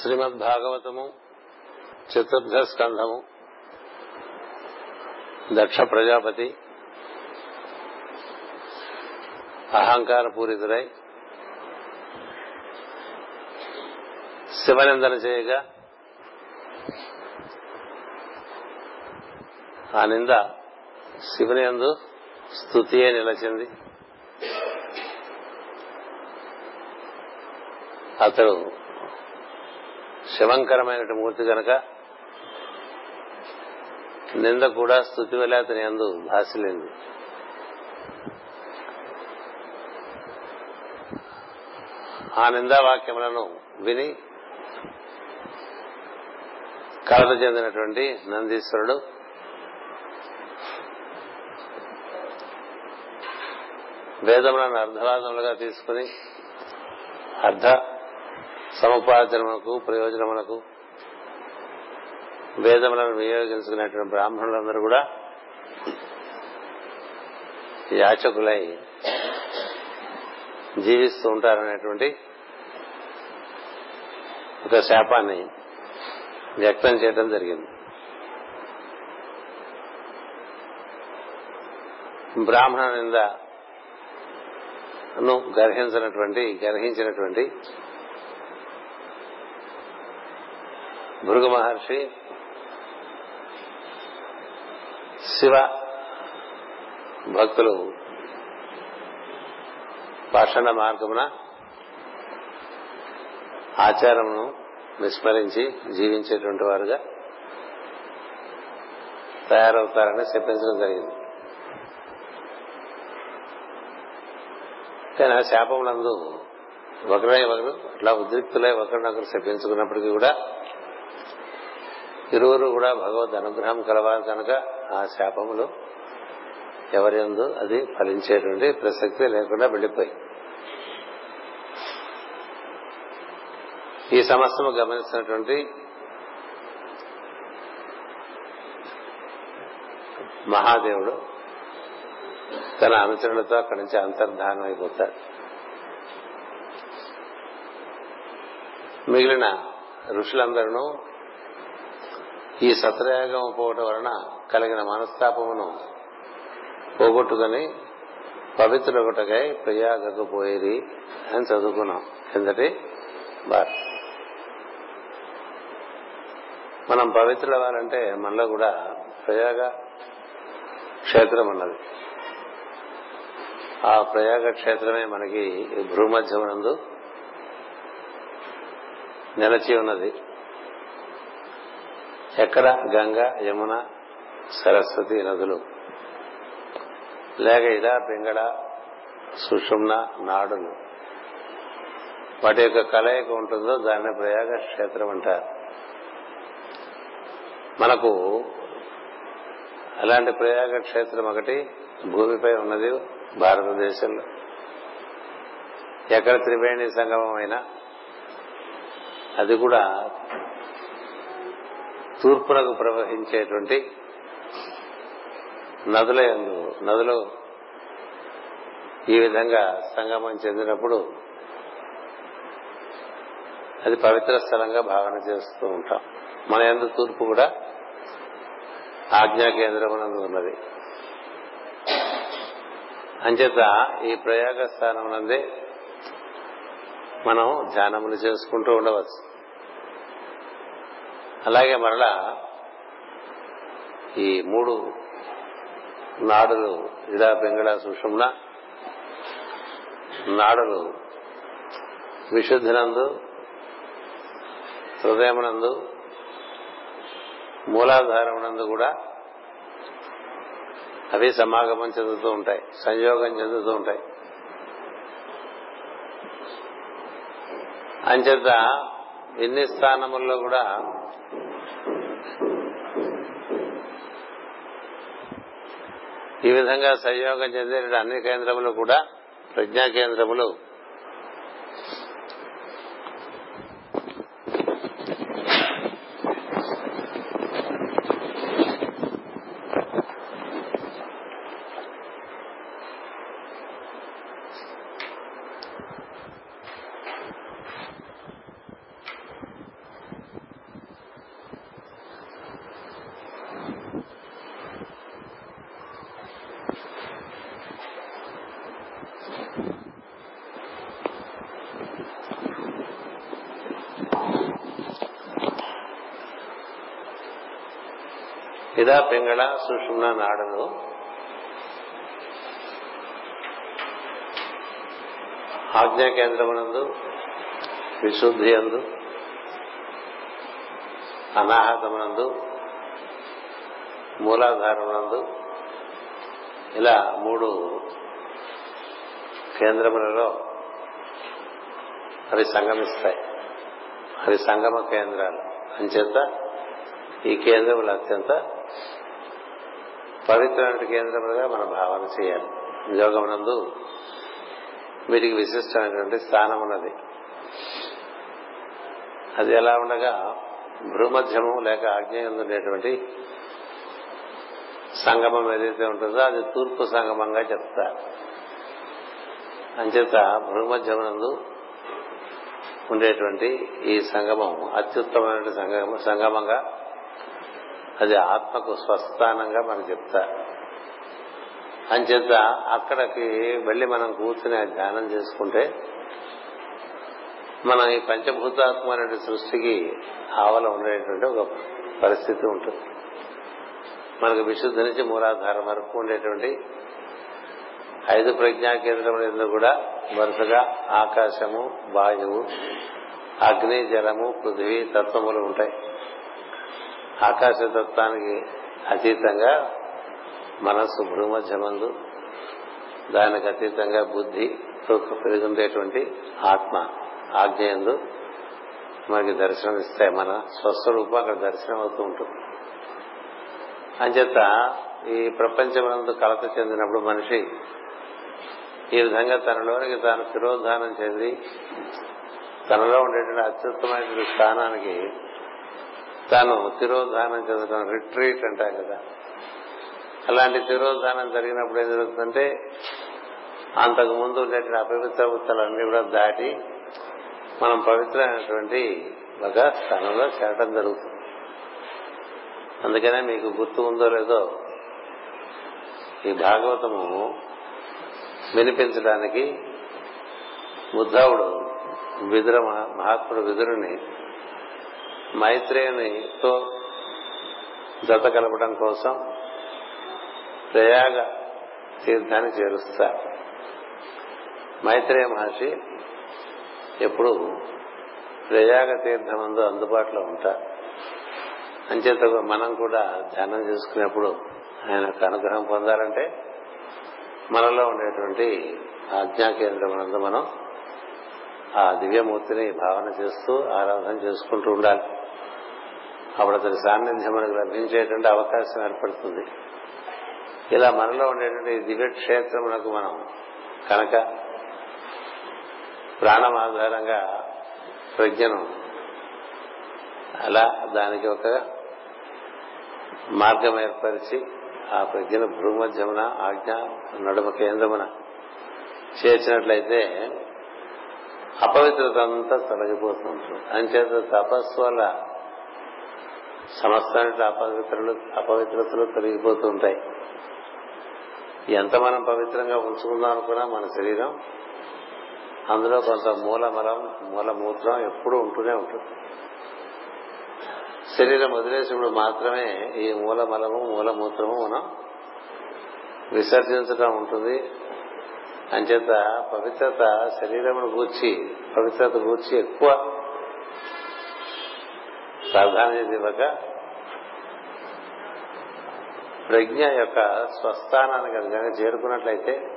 శ్రీమద్ భాగవతము చతుర్థ స్కంధము దక్ష ప్రజాపతి అహంకార పూరితుడై శివనిందన చేయగా ఆ నింద శివుని అందు స్థుతియే నిలచింది. అతడు శివంకరమైన మూర్తి కనుక నింద కూడా స్థుతి వల్ల అతని అందు భాసిలింది ఆ నిందా వాక్యములను విని కలత చెందినటువంటి నందీశ్వరుడు వేదములను అర్ధవాదములుగా తీసుకుని అర్ధ సముపార్జనములకు ప్రయోజనములకు వేదములను వినియోగించుకునేటువంటి బ్రాహ్మణులందరూ కూడా యాచకులై జీవిస్తూ ఉంటారనేటువంటి ఒక శాపాన్ని వ్యక్తం చేయడం జరిగింది. బ్రాహ్మణ నిందను గర్హించినటువంటి గర్హించినటువంటి భృగు మహర్షి శివ భక్తులు భాషణ మార్గమున ఆచారమును విస్మరించి జీవించేటువంటి వారుగా తయారవుతారని చెప్పించడం జరిగింది. కానీ ఆ శాపములందు ఒకరై ఒకరు అట్లా ఉద్రిక్తులై ఒకరినొకరు శపించుకున్నప్పటికీ కూడా ఇరువురు కూడా భగవద్ అనుగ్రహం కలవాలి కనుక ఆ శాపములు ఎవరి అది ఫలించేటువంటి ప్రసక్తి లేకుండా వెళ్ళిపోయి ఈ సమస్యను గమనిస్తున్నటువంటి మహాదేవుడు తన అనుచరులతో అక్కడి నుంచి అంతర్ధానం అయిపోతాడు. మిగిలిన ఋషులందరూ ఈ సత్రయాగం పోవటం వలన కలిగిన మనస్తాపమును పోగొట్టుకుని పవిత్రులొకటకై ప్రయాగకు పోయేది అని చదువుకున్నాం. కిందటి బార్. మనం పవిత్రులవ్వాలంటే మనలో కూడా ప్రయాగ క్షేత్రం ఉన్నది. ఆ ప్రయాగ క్షేత్రమే మనకి భూమధ్యమునందు నిలచి ఉన్నది. ఎక్కడ గంగ యమున సరస్వతి నదులు. లేక ఇడా పింగళ సుషుమ్న నాడులు. వాటి యొక్క కలయిక ఉంటుందో దాన్ని ప్రయాగ క్షేత్రం అంటారు. మనకు అలాంటి ప్రయాగ క్షేత్రం ఒకటి భూమిపై ఉన్నది భారతదేశంలో. ఎక్కడ త్రివేణి సంగమం అయినా అది కూడా తూర్పునకు ప్రవహించేటువంటి నదుల ఎందు నదులు ఈ విధంగా సంగమం చెందినప్పుడు అది పవిత్ర స్థలంగా భావన చేస్తూ ఉంటాం. మన ఎందు తూర్పు కూడా ఆజ్ఞా కేంద్రమునందు ఉన్నది. అంచేత ఈ ప్రయాగ స్థానం నందే మనం ధ్యానములు చేసుకుంటూ ఉండవచ్చు. అలాగే మరలా ఈ మూడు నాడులు ఇలా పింగళ సుషుమ్న నాడులు విశుద్ధినందు హృదయమునందు మూలాధారమునందు కూడా అవి సమాగమం చెందుతూ ఉంటాయి సంయోగం చెందుతూ ఉంటాయి. అంచేత ఇన్ని స్థానముల్లో కూడా ఈ విధంగా సంయోగం చెందిన అన్ని కేంద్రములు కూడా ప్రజ్ఞా కేంద్రములు. ఇదా పింగళ సుషుమ్న నాడులు ఆజ్ఞా కేంద్రమునందు విశుద్ధి అందు అనాహతమునందు మూలాధారమునందు ఇలా మూడు కేంద్రములలో అవి సంగమిస్తాయి. అవి సంగమ కేంద్రాలు. అంచేత ఈ కేంద్రములు అత్యంత పవిత్రమైన కేంద్రములుగా మన భావన చేయాలి. యోగమునందు వీటికి విశిష్టమైనటువంటి స్థానం ఉన్నది అది ఎలా ఉండగా భూమధ్యము లేక ఆగ్నేయందు ఉండేటువంటి సంగమం ఏదైతే ఉంటుందో అది తూర్పు సంగమంగా చెప్తారు అంచేత భూమధ్యమునందు ఉండేటువంటి ఈ సంగమం అత్యుత్తమైన సంగమంగా అది ఆత్మకు స్వస్థానంగా మనకు చెప్తారు అంచేత అక్కడికి వెళ్ళి మనం కూర్చుని ధ్యానం చేసుకుంటే మనం ఈ పంచభూతాత్మ అనే సృష్టికి ఆవల ఉండేటువంటి ఒక పరిస్థితి ఉంటుంది. మనకు విశుద్ధి నుంచి మూలాధారం వరకు ఉండేటువంటి ఐదు ప్రజ్ఞా కేంద్రముల కూడా వరుసగా ఆకాశము వాయువు అగ్ని జలము పృథివీ తత్వములు ఉంటాయి. ఆకాశతత్వానికి అతీతంగా మనస్సు భూమధ్యమందు దానికి అతీతంగా బుద్ధి పెరుగుండేటువంటి ఆత్మ ఆజ్ఞయందు మనకి దర్శనం ఇస్తాయి. మన స్వస్వరూపం అక్కడ దర్శనం అవుతూ ఉంటుంది. అంచేత ఈ ప్రపంచమందు కలత చెందినప్పుడు మనిషి ఈ విధంగా తనలోనికి తాను తిరోధానం చెంది తనలో ఉండేటువంటి అత్యుత్తమైనటువంటి స్థానానికి తాను తిరోధానం చెందడం రిట్రీట్ అంటాం కదా. అలాంటి తిరోధానం జరిగినప్పుడు ఏం జరుగుతుందంటే అంతకు ముందు ఉండేటువంటి అపవిత్రవృత్తులన్నీ కూడా దాటి మనం పవిత్రమైనటువంటి ఒక స్థానంలో చేరటం జరుగుతుంది. అందుకనే మీకు గుర్తు ఉందో లేదో ఈ భాగవతము వినిపించడానికి ఉద్ధవుడు విదుర మహాత్ముడు విదురుని మైత్రేయునితో జత కలపడం కోసం ప్రయాగ తీర్థాన్ని చేరుస్తారు. మైత్రేయ మహర్షి ఎప్పుడు ప్రయాగ తీర్థమందు అందుబాటులో ఉంటారు. అంచేత మనం కూడా ధ్యానం చేసుకునేప్పుడు ఆయన అనుగ్రహం పొందాలంటే మనలో ఉండేటువంటి ఆజ్ఞా కేంద్రం మనం ఆ దివ్యమూర్తిని భావన చేస్తూ ఆరాధన చేసుకుంటూ ఉండాలి. అప్పుడు అతని సాన్నిధ్యం మనకు లభించేటువంటి అవకాశం ఏర్పడుతుంది. ఇలా మనలో ఉండేటువంటి దివ్య క్షేత్రమునకు మనం కనుక ప్రాణం ఆధారంగా ప్రజ్ఞను అలా దానికి ఒక మార్గం ఏర్పరిచి ఆ ప్రజ్ఞను భూమధ్యమున ఆజ్ఞ నడుమ కేంద్రమున చేర్చినట్లయితే అపవిత్రత అంతా తొలగిపోతుంది అంచేత తపస్సు వల్ల సమస్తానికి అపవిత్రలు అపవిత్రతలు తొలగిపోతూ ఉంటాయి ఎంత మనం పవిత్రంగా ఉంచుకుందాం అనుకున్నా మన శరీరం అందులో కొంత మూలమలం మూలమూత్రం ఎప్పుడూ ఉంటూనే ఉంటుంది. శరీరం వదిలేసినప్పుడు మాత్రమే ఈ మూలమలము మూలమూత్రము మనం విసర్జించడం ఉంటుంది. అంచేత పవిత్రత శరీరమును గూర్చి పవిత్రత గూర్చి ఎక్కువ ప్రాధాన్యత ఇవ్వక ప్రజ్ఞ యొక్క స్వస్థానానికి అది కనుక చేరుకున్నట్లయితే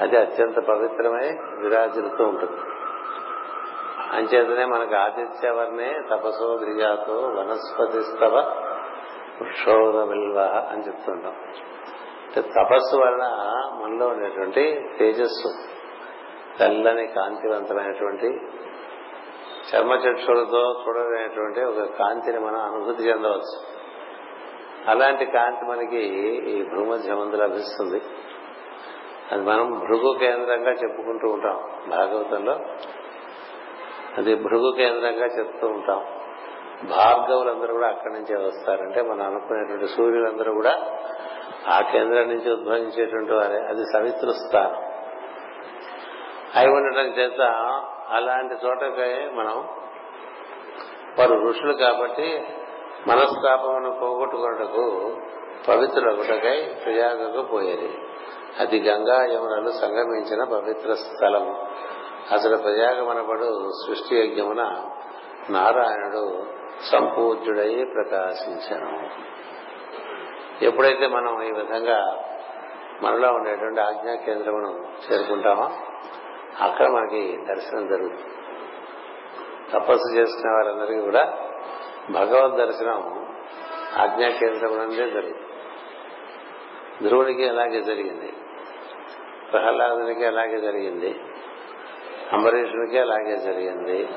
అది అత్యంత పవిత్రమై విరాజిల్లుతూ ఉంటుంది. అంచేతనే మనకు ఆదిత్యవర్ణే తపసో ధిజాతో వనస్పతిస్తవ వృక్షోద విల్వహ అని చెప్తుంటాం. అంటే తపస్సు వలన మనలో ఉండేటువంటి తేజస్సు తెల్లని కాంతివంతమైనటువంటి చర్మచక్షులతో చూడలేనటువంటి ఒక కాంతిని మనం అనుభూతి చెందవచ్చు. అలాంటి కాంతి మనకి ఈ భూమధ్యమందు లభిస్తుంది. అది మనం భృగు కేంద్రంగా చెప్పుకుంటూ ఉంటాం భాగవతంలో. అది భృగు కేంద్రంగా చెప్తూ ఉంటాం. భార్గవులందరూ కూడా అక్కడి నుంచే వస్తారంటే మనం అనుకునేటువంటి సూర్యులందరూ కూడా ఆ కేంద్రం నుంచి ఉద్భవించేటువంటి వారే. అది సవితృ స్థానం అయి ఉండటం చేత అలాంటి చోటకై మనం వారు ఋషులు కాబట్టి మనస్తాపమును పోగొట్టుకున్నటకు పవిత్రులగుటకై ప్రయాగకు పోయేది. అది గంగా యమునలు సంగమించిన పవిత్ర స్థలం. అసలు ప్రయాగమనబడు సృష్టి యజ్ఞమున నారాయణుడు సంపూజ్యుడై ప్రకాశించను ఎప్పుడైతే మనం ఈ విధంగా మనలో ఉండేటువంటి ఆజ్ఞా కేంద్రమును చేరుకుంటామో అక్కడ మనకి దర్శనం జరుగుతుంది. తపస్సు చేసిన వారందరికీ కూడా భగవద్ దర్శనం ఆజ్ఞా కేంద్రం నుండే జరుగుతుంది ధ్రువునికి అలాగే జరిగింది. ప్రహ్లాదునికి అలాగే జరిగింది. అంబరీషునికి అలాగే జరిగింది.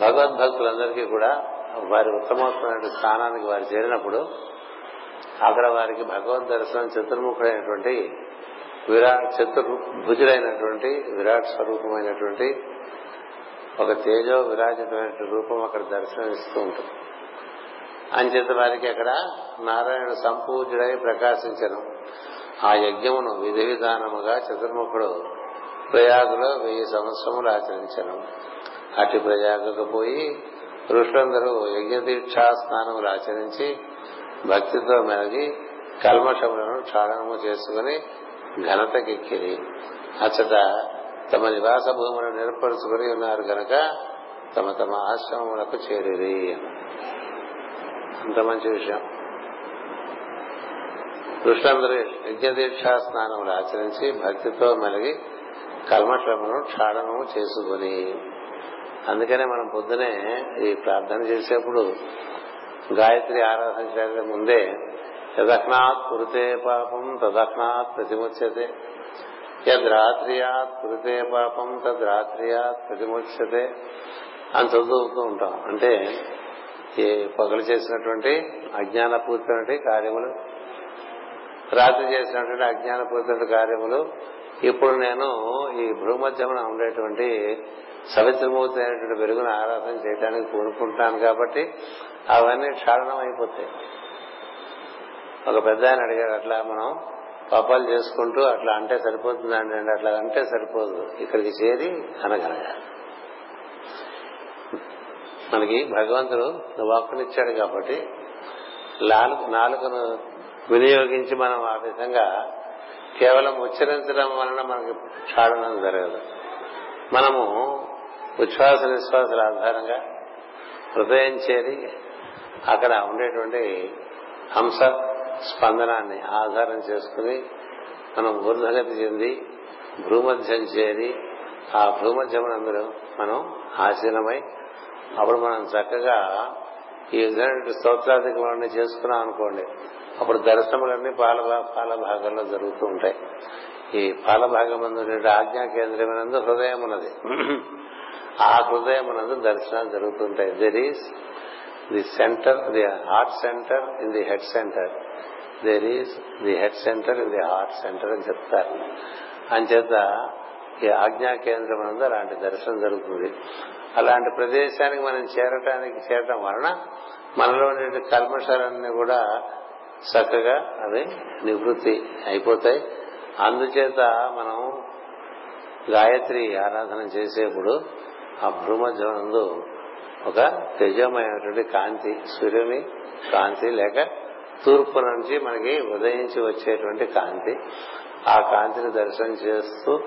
భగవద్భక్తులందరికీ కూడా వారి ఉత్తమోత్తమైన స్థానానికి వారు చేరినప్పుడు అక్కడ వారికి భగవద్ దర్శనం చతుర్ముఖుడైనటువంటి విరాట్ చతుర్భుజుడైనటువంటి విరాట్ స్వరూపమైనటువంటి ఒక తేజో విరాజితమైన రూపం అక్కడ దర్శనమిస్తూ ఉంటుంది. అంచేత వారికి అక్కడ నారాయణ సంపూజుడై ప్రకాశించను. ఆ యజ్ఞమును విధి విధానముగా చతుర్ముఖుడు ప్రయాగులో వెయ్యి సంవత్సరములు ఆచరించను. అటు ప్రయాగకు పోయి ఋషులందరూ యజ్ఞదీక్షా స్నానములు ఆచరించి భక్తితో మెలిగి కల్మషములను క్షాళనము చేసుకుని ఘనతకెక్కిరి అచ్చట తమ నివాస భూములను ఏర్పరచుకుని ఉన్నారు గనక తమ తమ ఆశ్రమములకు చేరిరి అంత మంచి విషయం. ఋషులందరూ యజ్ఞదీక్షా స్నానములు ఆచరించి భక్తితో మెలిగి కల్మషమును క్షాళనము చేసుకుని. అందుకనే మనం పొద్దునే ఈ ప్రార్థన చేసేప్పుడు గాయత్రి ఆరాధన చేయడం ముందే యదహ్నాత్ కురుతే పాపం తదహ్నాత్ ప్రతిముచ్యతే. యద్రాత్రియాత్ కురుతే పాపం తద్రాత్రియాత్ ప్రతిముచ్యతే అని చదువుతూ ఉంటాం. అంటే ఏ పగలు చేసినటువంటి అజ్ఞానపూర్తమైన కార్యములు రాత్రి చేసినటువంటి అజ్ఞానపూర్తమైన కార్యములు ఇప్పుడు నేను ఈ భూమధ్యమున ఉండేటువంటి సవిత్రమూర్తి అయినటువంటి వెలుగును ఆరాధన చేయడానికి కోరుకుంటాను కాబట్టి అవన్నీ క్షాళనం అయిపోతాయి ఒక పెద్ద ఆయన అడిగాడు అట్లా మనం పాపాలు చేసుకుంటూ అట్లా అంటే సరిపోతుందండి అండి? అట్లా అంటే సరిపోదు. ఇక్కడికి చేరి అనగలగాలి మనకి భగవంతుడు వాక్కునిచ్చాడు కాబట్టి నాలుగును వినియోగించి మనం ఆ విధంగా కేవలం ఉచ్చరించడం వలన మనకి క్షాళనం జరగదు. మనము ఉచ్ఛ్వాస నిశ్వాసాల ఆధారంగా హృదయం చేరి అక్కడ ఉండేటువంటి హంస స్పందనాన్ని ఆధారం చేసుకుని మనం ఊర్ధగతి చెంది భూమధ్యం చేరి ఆ భూమధ్యమునందరూ మనం ఆసీనమై అప్పుడు మనం చక్కగా ఈ విధమైన స్తోత్రాధికములన్నీ చేసుకున్నాం అనుకోండి. అప్పుడు దర్శనములన్నీ పాల పాల భాగంలో జరుగుతూ ఉంటాయి. ఈ పాల భాగం ఆజ్ఞా కేంద్రమైనందు హృదయం ఉన్నది ఆ హృదయమునందు దర్శనాలు జరుగుతుంటాయి there is the centre the heart centre in the head centre there is the head centre in the heart centre అని చెప్తారు. అంచేత ఈ ఆజ్ఞా కేంద్రం నందు అలాంటి దర్శనం జరుగుతుంది. అలాంటి ప్రదేశానికి మనం చేరటానికి చేరటం వలన మనలో ఉండే కల్మషాలన్నీ కూడా చక్కగా అవి నివృత్తి అయిపోతాయి. అందుచేత మనం గాయత్రి ఆరాధన చేసేప్పుడు ఆ భ్రూమధ్యనందు ఒక తేజమైనటువంటి కాంతి సూర్యుని కాంతి లేక తూర్పు నుంచి మనకి ఉదయించి వచ్చేటువంటి కాంతి. ఆ కాంతిని దర్శనం చేస్తూ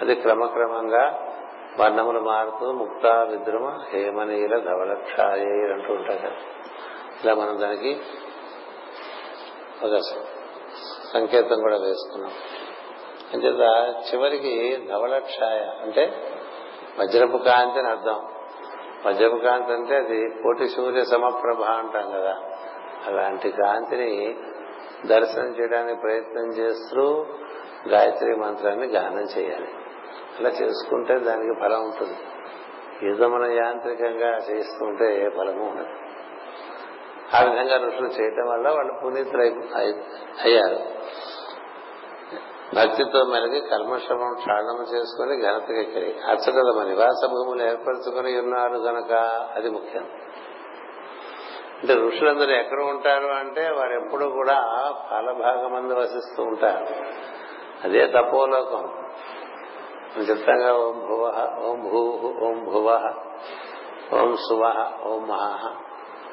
అది క్రమక్రమంగా వర్ణములు మారుతూ ముక్త విద్రుమ హేమనీల ధవలక్షాయర్ అంటూ ఉంటాయి కదా. ఇలా మనం దానికి ఒక సంకేతం కూడా వేసుకున్నాం. అంచేత చివరికి ధవలక్షాయ అంటే వజ్రపు కాంతి అని అర్థం. వజ్రపు కాంతి అంటే అది కోటి సూర్య సమప్రభ అంటాం కదా. అలాంటి కాంతిని దర్శనం చేయడానికి ప్రయత్నం చేస్తూ గాయత్రి మంత్రాన్ని గానం చేయాలి. అలా చేసుకుంటే దానికి ఫలం ఉంటుంది. ఏదో మనం యాంత్రికంగా చేస్తుంటే ఏ ఫలము ఉండదు. ఆ విధంగా ఋషులు చేయటం వల్ల వాళ్ళు పునీతులు అయ్యారు. భక్తితో మెలిగి కర్మశ్రమం క్షాళనం చేసుకుని ఘనతకెక్కడి అచ్చట తమ నివాస భూములు ఏర్పరచుకుని ఉన్నారు గనక అది ముఖ్యం. అంటే ఋషులందరూ ఎక్కడ ఉంటారు అంటే వారు ఎప్పుడు కూడా ఫలభాగమందు వసిస్తూ ఉంటారు. అదే తపోలోకం. మనం చెప్తాగా ఓం భువ ఓం భూ ఓం భువ ఓం శువ ఓం మహ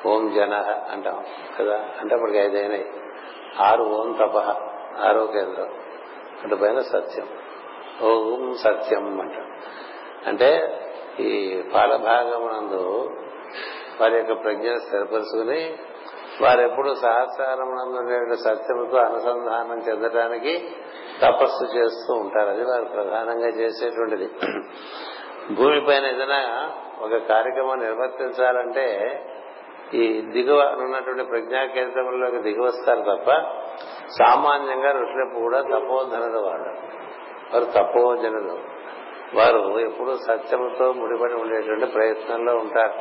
ఓం జన అంటాం కదా. అంటే అప్పటికి ఐదైనాయి. ఆరు ఓం తప ఆరో కేంద్రం. అటు పైన సత్యం. ఓం సత్యం అంట. అంటే ఈ పాలభాగమునందు వారి యొక్క ప్రజ్ఞ స్థిరపరుచుకుని వారెప్పుడు సహస్రారమునందు సత్యముతో అనుసంధానం చెందడానికి తపస్సు చేస్తూ ఉంటారు. అది వారు ప్రధానంగా చేసేటువంటిది. భూమిపైన ఏదైనా ఒక కార్యక్రమం నిర్వర్తించాలంటే ఈ దిగువ ఉన్నటువంటి ప్రజ్ఞా కేంద్రంలోకి దిగువస్తారు తప్ప సామాన్యంగా ఋషులకు కూడా తపోధనులు వాడు వారు తపోజనులు. వారు ఎప్పుడూ సత్యముతో ముడిపడి ఉండేటువంటి ప్రయత్నంలో ఉంటారు.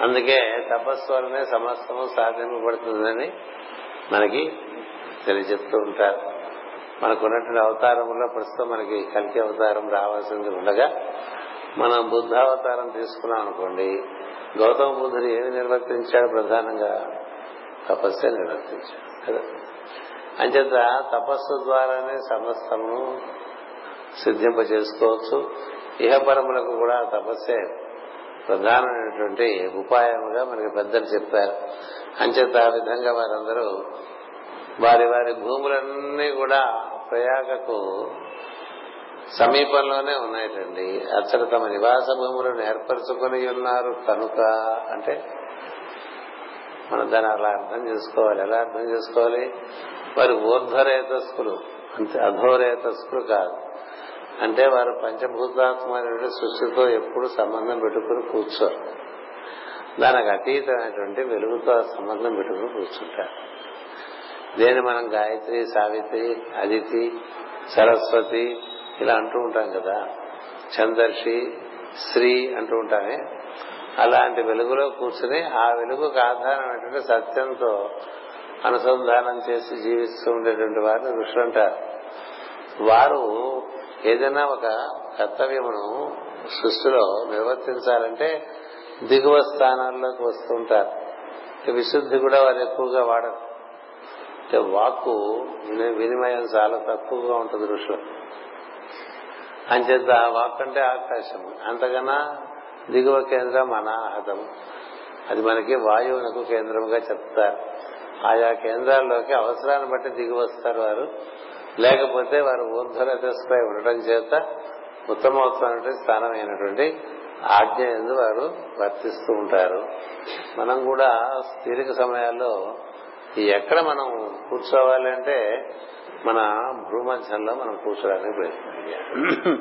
అందుకే తపస్సు వలనే సమస్తము సాధింపబడుతుందని మనకి తెలియజెప్తూ ఉంటారు. మనకున్నటువంటి అవతారంలో ప్రస్తుతం మనకి కలికి అవతారం రావాల్సింది ఉండగా మనం బుద్ధావతారం తీసుకున్నాం అనుకోండి గౌతమ బుద్ధుడు ఏమి నిర్వర్తించాడు ప్రధానంగా? తపస్సే నిర్వర్తించాడు కదా? అంచేత తపస్సు ద్వారానే సమస్తము సిద్ధింప చేసుకోవచ్చు ఇహపరములకు కూడా తపస్సే ప్రధానమైనటువంటి ఉపాయముగా మనకి పెద్దలు చెప్పారు. అంచేత ఆ విధంగా వారందరూ వారి వారి భూములన్నీ కూడా ప్రయాగకు సమీపంలోనే ఉన్నాయటండి. అసలు తమ నివాస భూములను ఏర్పరచుకుని ఉన్నారు కనుక అంటే మనం దాన్ని అలా అర్థం చేసుకోవాలి. ఎలా అర్థం చేసుకోవాలి? వారి ఊర్ధ్వరేతస్కులు. అంతే అధోరేతస్కులు కాదు. అంటే వారు పంచభూతాత్మైన సృష్టితో ఎప్పుడు సంబంధం పెట్టుకుని కూర్చోరు. దానికి అతీతమైనటువంటి వెలుగుతో సంబంధం పెట్టుకుని కూర్చుంటారు. దేని మనం గాయత్రి సావిత్రి అదితి సరస్వతి ఇలా అంటూ ఉంటాం కదా. చందర్షి శ్రీ అంటూ ఉంటామే. అలాంటి వెలుగులో కూర్చుని ఆ వెలుగుకు ఆధారమైనటువంటి సత్యంతో అనుసంధానం చేసి జీవిస్తూ ఉండేటువంటి వారిని ఋషులు అంటారు. వారు ఏదైనా ఒక కర్తవ్యమును సృష్టిలో నిర్వర్తించాలంటే దిగువ స్థానాల్లోకి వస్తుంటారు. విశుద్ధి కూడా వారు ఎక్కువగా వాడరు. అంటే వాక్కు వినిమయం చాలా తక్కువగా ఉంటుంది ఋషులు. అంచేత వాక్ అంటే ఆకాశం. అంతకన్నా దిగువ కేంద్రం అనాహతం. అది మనకి వాయువునకు కేంద్రంగా చెప్తారు. ఆయా కేంద్రాల్లోకి అవసరాన్ని బట్టి దిగి వస్తారు వారు. లేకపోతే వారు ఊర్ధ్వరతస్పై ఉండటం చేత ఉత్తమోత్తమైనటువంటి స్థానమైనటువంటి ఆజ్ఞ ఎందు వారు వర్తిస్తూ ఉంటారు. మనం కూడా తీరిక సమయాల్లో ఎక్కడ మనం కూర్చోవాలి అంటే మన భూమధ్యంలో మనం కూర్చోడానికి ప్రయత్నం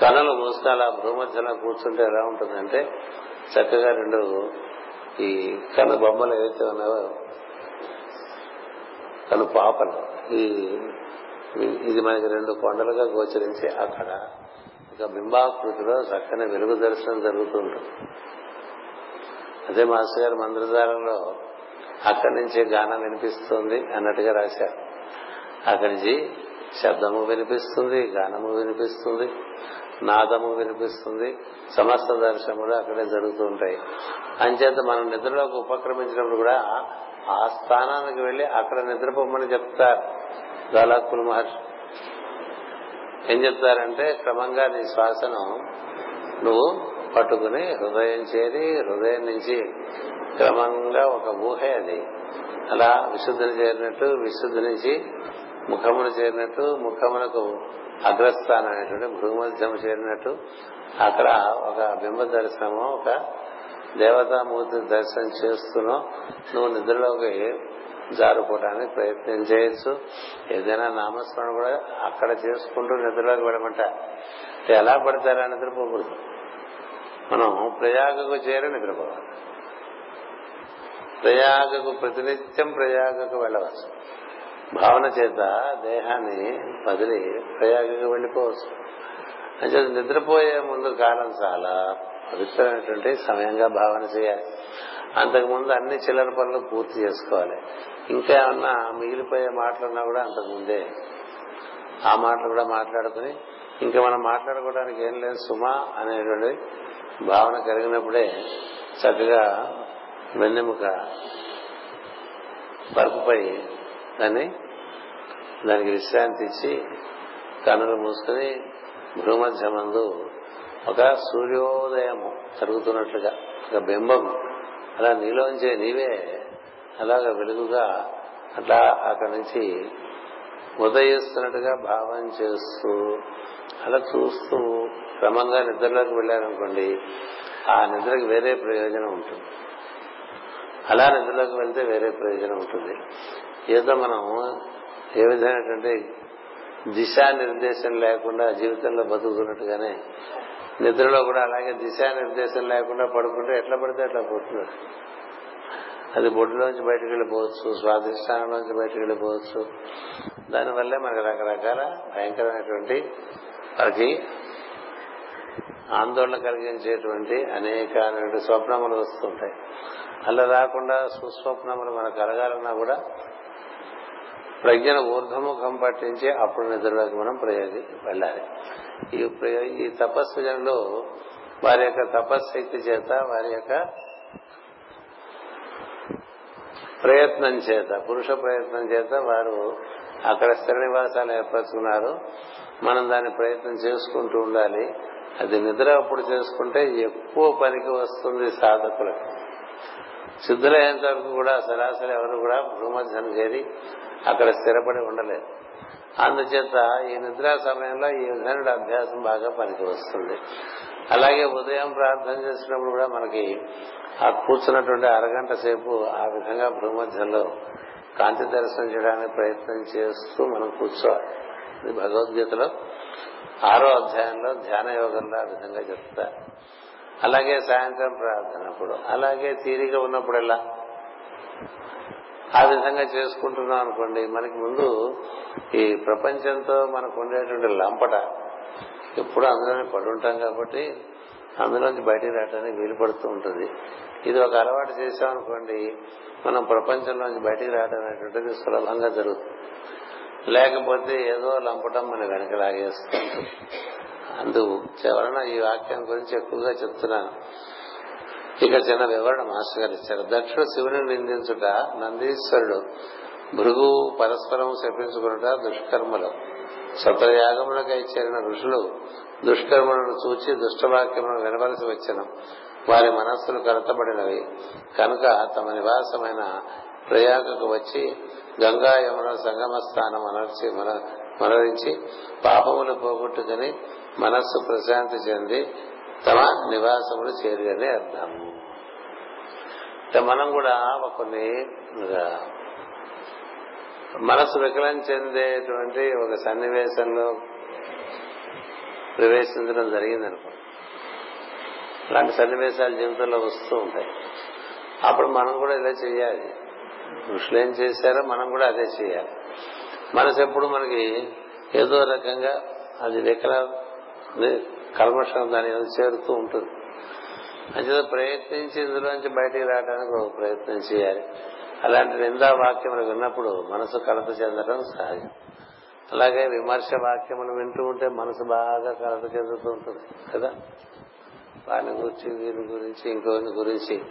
కనులు మూసుకాల అలా భూమధ్యంలో కూర్చుంటే ఎలా ఉంటుందంటే చక్కగా రెండు ఈ కను బొమ్మలు ఏవైతే ఉన్నాయో కను పాపలు. ఈ ఇది మనకి రెండు కొండలుగా గోచరించి అక్కడ ఒక బింబాకృతిలో చక్కని వెలుగు దర్శనం జరుగుతుంటుంది. అదే మాస్టర్ గారు మంత్రధారంలో అక్కడి నుంచి గానం వినిపిస్తుంది అన్నట్టుగా రాశారు. అక్కడి నుంచి శబ్దము వినిపిస్తుంది గానము వినిపిస్తుంది. నాదము వినిపిస్తుంది. సమస్త దర్శనములు అక్కడే జరుగుతూ ఉంటాయి. అంచేత మనం నిద్రలోకి ఉపక్రమించినప్పుడు కూడా ఆ స్థానానికి వెళ్ళి అక్కడ నిద్రపోమని చెప్తారు గాలాకుల మహర్షి. ఏం చెప్తారంటే క్రమంగా నీ శ్వాసను నువ్వు పట్టుకుని హృదయం చేరి హృదయం నుంచి క్రమంగా ఒక ఊహే అది. అలా విశుద్ధిని చేరినట్టు విశుద్ధి నుంచి ముఖమును చేరినట్టు ముఖమునకు అగ్రస్థానం అనేటువంటి భూమధ్యము చేరినట్టు అక్కడ ఒక బింబ దర్శనము ఒక దేవతామూర్తి దర్శనం చేస్తూనో. నువ్వు నిద్రలోకి జారుకోవడానికి ప్రయత్నం చేయొచ్చు. ఏదైనా నామస్మరణ కూడా అక్కడ చేసుకుంటూ నిద్రలోకి వెళ్ళమంట. ఎలా పడతారా నిద్రపోకూడదు. మనం ప్రయాగకు చేరి నిద్రపోవాలి. ప్రయాగకు ప్రతినిత్యం ప్రయాగకు వెళ్ళవచ్చు. భావన చేత దేహాన్ని వదిలి ప్రయాగకు వెళ్ళిపోవచ్చు. అంటే నిద్రపోయే ముందు కాలం చాలా పవిత్రమైనటువంటి సమయంగా భావన చేయాలి. అంతకుముందు అన్ని చిల్లర పనులు పూర్తి చేసుకోవాలి. ఇంకా ఏమన్నా మిగిలిపోయే మాటలున్నా కూడా అంతకుముందే ఆ మాటలు కూడా మాట్లాడుకుని ఇంకా మనం మాట్లాడుకోవడానికి ఏం లేదు సుమా అనేటువంటి భావన కలిగినప్పుడే చక్కగా వెన్నెముక పరుపుపై కానీ దానికి విశ్రాంతి ఇచ్చి కనులు మూసుకుని భూమధ్యమందు ఒక సూర్యోదయం జరుగుతున్నట్లుగా ఒక బింబం. అలా నీలోంచే నీవే అలాగ వెలుగుగా అట్లా అక్కడి నుంచి ఉదయిస్తున్నట్టుగా భావం చేస్తూ అలా చూస్తూ క్రమంగా నిద్రలోకి వెళ్ళారనుకోండి ఆ నిద్రకి వేరే ప్రయోజనం ఉంటుంది. అలా నిద్రలోకి వెళ్తే వేరే ప్రయోజనం ఉంటుంది. ఏదో మనం ఏ విధమైనటువంటి దిశానిర్దేశం లేకుండా జీవితంలో బతుకుతున్నట్టుగానే నిద్రలో కూడా అలాగే దిశానిర్దేశం లేకుండా పడుకుంటే ఎట్లా పడితే అట్లా పోతుంది అది బొడ్డులోంచి బయటకు వెళ్ళిపోవచ్చు స్వాధిష్టానంలోంచి బయటకు వెళ్ళిపోవచ్చు. దానివల్లే మనకు రకరకాల భయంకరమైనటువంటి మనకి ఆందోళన కలిగించేటువంటి అనేక స్వప్నములు వస్తుంటాయి. అలా రాకుండా సుస్వప్నములు మనకు కలగాలన్నా కూడా ప్రజ్ఞను ఊర్ధముఖం పట్టించి అప్పుడు నిద్రలోకి మనం ప్రయోగి వెళ్ళాలి. ఈ ఈ తపస్సు జనులు వారి యొక్క తపశ్శక్తి చేత వారి యొక్క ప్రయత్నం చేత పురుష ప్రయత్నం చేత వారు అక్కడ స్థిర నివాసాలు ఏర్పరచుకున్నారు. మనం దాని ప్రయత్నం చేసుకుంటూ ఉండాలి. అది నిద్ర అప్పుడు చేసుకుంటే ఎక్కువ పనికి వస్తుంది సాధకులకు. సిద్ధులయ్యేంత వరకు కూడా సరాసరి ఎవరు కూడా భూమధ్యం చేరి అక్కడ స్థిరపడి ఉండలేదు. అందుచేత ఈ నిద్రా సమయంలో ఈ విధమైన అభ్యాసం బాగా పనికి వస్తుంది అలాగే ఉదయం ప్రార్థన చేసినప్పుడు కూడా మనకి ఆ కూర్చున్నటువంటి అరగంట సేపు ఆ విధంగా భూమధ్యంలో కాంతి దర్శనం చేయడానికి ప్రయత్నం చేస్తూ మనం కూర్చోవాలి. ఇది భగవద్గీతలో ఆరో అధ్యాయంలో ధ్యాన యోగంలో ఆ విధంగా చెప్తారు. అలాగే సాయంత్రం ప్రార్థన అప్పుడు. అలాగే తీరిక ఉన్నప్పుడల్లా ఆ విధంగా చేసుకుంటున్నాం అనుకోండి మనకి ముందు ఈ ప్రపంచంతో మనకు ఉండేటువంటి లంపట ఎప్పుడు అందులోనే పడి ఉంటాం కాబట్టి అందులోంచి బయటికి రావడానికి వీలు పడుతూ ఉంటుంది. ఇది ఒక అలవాటు చేసామనుకోండి మనం ప్రపంచంలోంచి బయటికి రావడం అనేటువంటిది సులభంగా జరుగుతుంది. లేకపోతే ఏదో లంపటం మన వెనక లాగేస్తుంది అందు చివరన ఈ వాక్యం గురించి ఎక్కువగా చెప్తున్నాను. ఇక్కడ చిన్న వివరణ మాస్టర్ గారు ఇచ్చారు. దక్షుడు శివుని నిందించుట నందీశ్వరుడు భృగు పరస్పరం శపించుకున్నట దుష్కర్మలు. సత్రయాగములకై చేరిన ఋషులు దుష్కర్మలను చూచి దుష్టవాక్యములను వినవలసి వచ్చిన. వారి మనస్సులు కరతబడినవి కనుక తమ నివాసమైన ప్రయాగకు వచ్చి గంగా యమున సంగమ స్థానం అనర్చి మనరించి పాపములు పోగొట్టుకుని మనస్సు ప్రశాంతి చెంది తమ నివాసములు చేరిగని అర్థం మనం కూడా కొన్ని మనసు వికలం చెందేటువంటి ఒక సన్నివేశంలో ప్రవేశించడం జరిగిందనుకో అలాంటి సన్నివేశాలు జీవితంలో వస్తూ ఉంటాయి. అప్పుడు మనం కూడా ఇలా చేయాలి. ఋషులు ఏం చేశారో మనం కూడా అదే చేయాలి. మనసు ఎప్పుడు మనకి ఏదో రకంగా అది వికల కల్మషం దాని చేరుతూ ఉంటుంది. అంచేత ప్రయత్నించి ఇందులోంచి బయటికి రావడానికి ఒక ప్రయత్నం చేయాలి. అలాంటి నిందా వాక్యములు విన్నప్పుడు మనసు కలత చెందడం సహజం. అలాగే విమర్శ వాక్యములు వింటూ ఉంటే మనసు బాగా కలత చెందుతూ ఉంటుంది కదా? వాని గురించి వీని గురించి ఇంకోని గురించి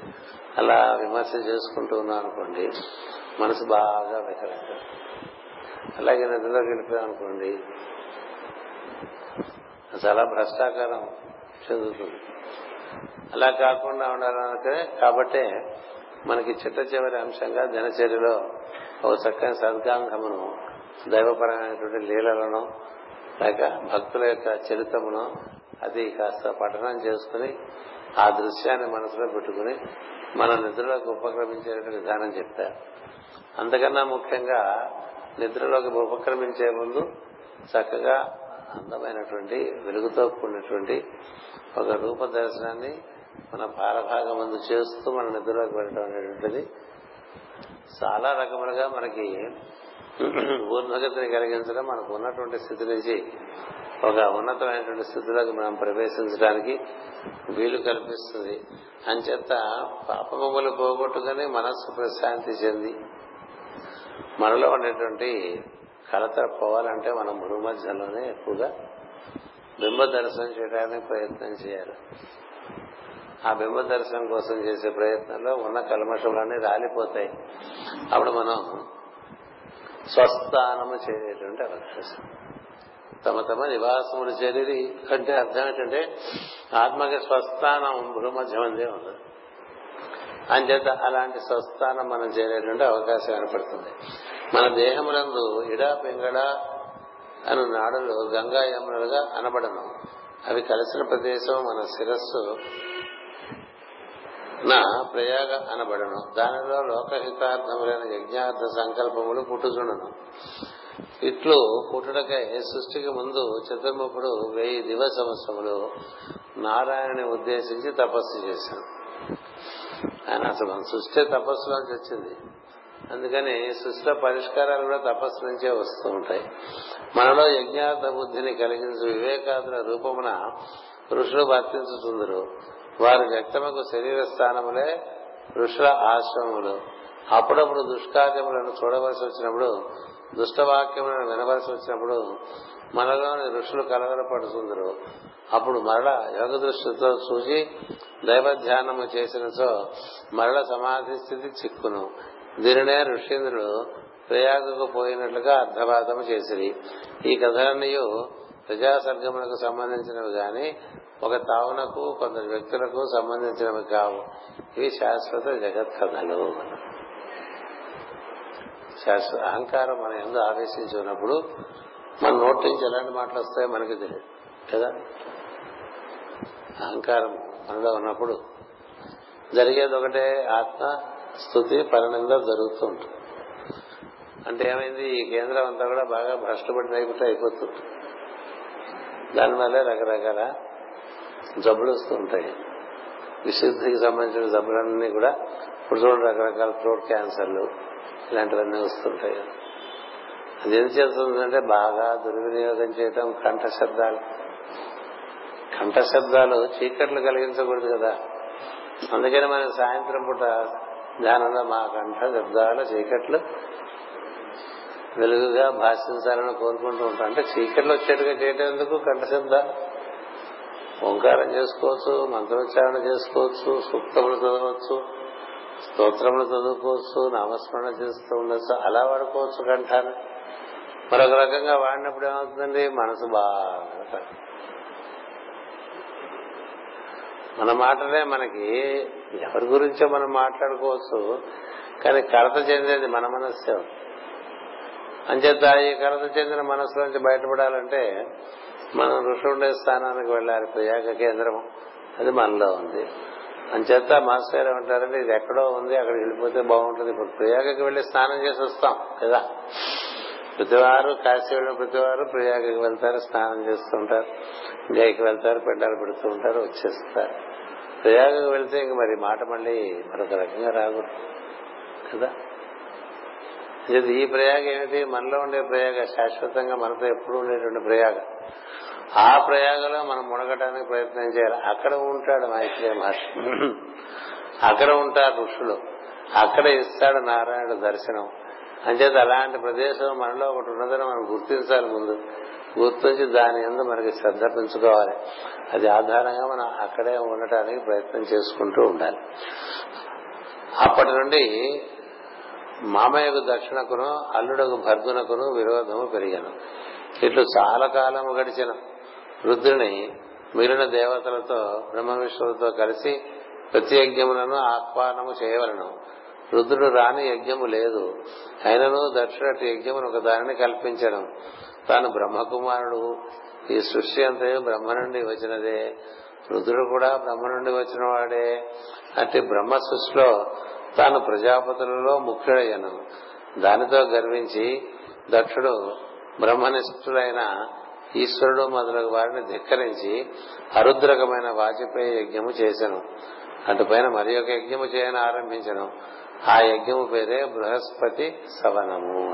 అలా విమర్శ చేసుకుంటూ ఉన్నాం అనుకోండి మనసు బాగా వికరంగా అలాగే నిద్రలోకి వెళ్ళిపోయాం అనుకోండి చాలా భ్రష్టాకారం చెందుతుంది. అలా కాకుండా ఉండాలంటే కాబట్టే మనకి చిట్ట చివరి అంశంగా దినచర్యలో ఒక చక్కని సద్గాంధమును దైవపరమైనటువంటి లీలలను లేక భక్తుల యొక్క చరిత్రమును అది కాస్త పఠనం చేసుకుని ఆ దృశ్యాన్ని మనసులో పెట్టుకుని మన నిద్రలోకి ఉపక్రమించేటువంటి విధానం చెప్తారు అంతకన్నా ముఖ్యంగా నిద్రలోకి ఉపక్రమించే ముందు చక్కగా అందమైనటువంటి వెలుగుతో కూడినటువంటి ఒక రూప దర్శనాన్ని మన పారభాగం ముందు చేస్తూ మన నిద్రలోకి వెళ్ళడం అనేటువంటిది చాలా రకములుగా మనకి ఊర్ధ్వగతిని కలిగించడం మనకు ఉన్నటువంటి స్థితి నుంచి ఒక ఉన్నతమైనటువంటి స్థితిలోకి మనం ప్రవేశించడానికి వీలు కల్పిస్తుంది. అంచేత పాపమములు పోగొట్టుకుని మనస్సు ప్రశాంతి చెంది మనలో ఉండేటువంటి కలతర పోవాలంటే మనం భూమధ్యంలోనే ఎక్కువగా బింబ దర్శనం చేయడానికి ప్రయత్నం చేయాలి. ఆ బింబ దర్శనం కోసం చేసే ప్రయత్నంలో ఉన్న కల్మషములన్నీ రాలిపోతాయి. అప్పుడు మనం స్వస్థానము చేరేటువంటి అవకాశం. తమ తమ నివాసములు చేరి అంటే అర్థం ఏంటంటే ఆత్మకి స్వస్థానం భూమధ్యమందే ఉంది. అంచేత అలాంటి స్వస్థానం మనం చేరేటువంటి అవకాశం ఏర్పడుతుంది. మన దేహములందు ఇడా పింగళ అను నాడులు గంగా యమునలుగా అనబడను. అవి కలిసిన ప్రదేశం మన శిరస్సు నా ప్రయాగ అనబడను. దానిలో లోకహితార్థములైన యజ్ఞార్థ సంకల్పములు పుట్టుచుండను. ఇట్లు పుట్టుటకై సృష్టికి ముందు చతుర్ముఖుడు వెయ్యి దివ సంవత్సరములు నారాయణని ఉద్దేశించి తపస్సు చేశాను ఆయన అసలు మన సృష్టి తపస్సులోంచి వచ్చింది. అందుకని సృష్టిలో పరిష్కారాలు కూడా తపస్సు నుంచే వస్తూ ఉంటాయి. మనలో యజ్ఞార్థ బుద్ధిని కలిగించు వివేకాదుల రూపమున ఋషులు వర్తించుతుందరు వారి వ్యక్తమకు శరీర స్థానములే ఋషుల ఆశ్రమములు. అప్పుడప్పుడు దుష్కార్యములను చూడవలసి వచ్చినప్పుడు దుష్టవాక్యములను వినవలసి వచ్చినప్పుడు మనలోని ఋషులు కలవరపడుతుందరు అప్పుడు మరల యోగ దృష్టితో చూసి దైవ ధ్యానము చేసినచో మరల సమాధి స్థితి చిక్కును. దీనినే ఋషీంద్రుడు ప్రయాగకు పోయినట్లుగా అర్ధవాదము చేసిరి. ఈ కథలన్నీ ప్రజాసర్గములకు సంబంధించినవి గాని ఒక తావునకు కొందరు వ్యక్తులకు సంబంధించినవి కావు. ఇవి శాశ్వత జగత్ కథలు శాశ్వత అహంకారం మన ఎందు ఆవేశించి ఉన్నప్పుడు మన నోటి నుంచి ఎలాంటి మాటలు వస్తాయో మనకి తెలియదు కదా? అహంకారం మనలో ఉన్నప్పుడు జరిగేది ఒకటే ఆత్మ స్థుతి పరిణంగా జరుగుతూ ఉంటుంది అంటే ఏమైంది? ఈ కేంద్రం అంతా కూడా బాగా భ్రష్టపడిన అయిపోతే అయిపోతుంది. దానివల్ల రకరకాల జబ్బులు వస్తూ ఉంటాయి విశుద్ధికి సంబంధించిన జబ్బులన్నీ కూడా ఇప్పుడు చూడండి రకరకాల థ్రోట్ క్యాన్సర్లు ఇలాంటివన్నీ వస్తుంటాయి. అది ఏం చేస్తుందంటే బాగా దుర్వినియోగం చేయటం కంఠ శబ్దాలు. కంఠ శబ్దాలు చీకట్లు కలిగించకూడదు కదా. అందుకని మనం సాయంత్రం పూట ధ్యానంలో మా కంఠ శబ్దాల చీకట్లు వెలుగుగా భాషించాలని కోరుకుంటూ ఉంటాం. అంటే చీకట్లు వచ్చేట్టుగా చేయటం కంఠ శబ్దాలు ఓంకారం చేసుకోవచ్చు మంత్రోచ్చారణ చేసుకోవచ్చు సూక్తములు చదవచ్చు స్తోత్రములు చదువుకోవచ్చు నామస్మరణ చేస్తూ ఉండొచ్చు అలా వాడుకోవచ్చు కంఠాన్ని. మరొక రకంగా వాడినప్పుడు ఏమవుతుందండి? మనసు బాగా మన మాటలే మనకి ఎవరి గురించో మనం మాట్లాడుకోవచ్చు కానీ కలత చెందేది మన మనస్సే. అంచేత ఈ కలత చెందిన మనస్సు నుంచి బయటపడాలంటే మనం ఋషుండే స్థానానికి వెళ్ళాలి ప్రయాగ కేంద్రం. అది మనలో ఉంది. అంచేత మాస్టర్ గారు ఏమంటారంటే ఇది ఎక్కడో ఉంది అక్కడికి వెళ్ళిపోతే బాగుంటుంది. ఇప్పుడు ప్రయాగకి వెళ్ళి స్నానం చేసి వస్తాం కదా? ప్రతివారు కాశీ వెళ్ళిన ప్రతివారు ప్రయాగకి వెళ్తారు స్నానం చేస్తుంటారు గైకి వెళ్తారు పెండాలు పెడుతూ ఉంటారు వచ్చేస్తారు. ప్రయాగకు వెళ్తే ఇంక మరి మాట మళ్ళీ మరొక రకంగా రాకూడదు కదా? ఈ ప్రయాగ ఏమిటి? మనలో ఉండే ప్రయాగ శాశ్వతంగా మనతో ఎప్పుడు ఉండేటువంటి ప్రయాగ. ఆ ప్రయాగలో మనం మునగటానికి ప్రయత్నం చేయాలి. అక్కడ ఉంటాడు మైత్రే మహర్షి. అక్కడ ఉంటారు ఋషులు. అక్కడ ఇస్తాడు నారాయణుడు దర్శనం. అంచేత అలాంటి ప్రదేశం మనలో ఒకటి ఉన్నదని మనం గుర్తించాలి ముందు. గుర్తించి దాని ఎందు మనకి శ్రద్ధ పెంచుకోవాలి. అది ఆధారంగా మనం అక్కడే ఉండటానికి ప్రయత్నం చేసుకుంటూ ఉండాలి. అప్పటి నుండి మామయ్యకు దక్షిణకును అల్లుడకు భర్గునకును విరోధము పెరిగాను. ఇట్లు చాలా కాలము గడిచిన రుద్రుని మిగిలిన దేవతలతో బ్రహ్మ విష్ణువులతో కలిసి ప్రతియజ్ఞములను ఆహ్వానము చేయవలను. రుద్రుడు రాని యజ్ఞము లేదు. అయినను దక్షిణటి యజ్ఞమును ఒక దానిని కల్పించడం. తాను బ్రహ్మకుమారుడు. ఈ సృష్టి అంతయు బ్రహ్మ నుండి వచ్చినదే. రుద్రుడు కూడా బ్రహ్మ నుండి వచ్చిన వాడే అట్టి బ్రహ్మ సృష్టిలో తాను ప్రజాపతులలో ముఖ్యుడయ్యను. దానితో గర్వించి దక్షుడు బ్రహ్మనిష్ఠుడైన ఈశ్వరుడు మొదలగు వారిని ధిక్కరించి అరుద్రకమైన వాజపేయ యజ్ఞము చేశాను అటుపైన మరి ఒక యజ్ఞము చేయని ఆరంభించను. ఆ యజ్ఞము పేరే బృహస్పతి సవనము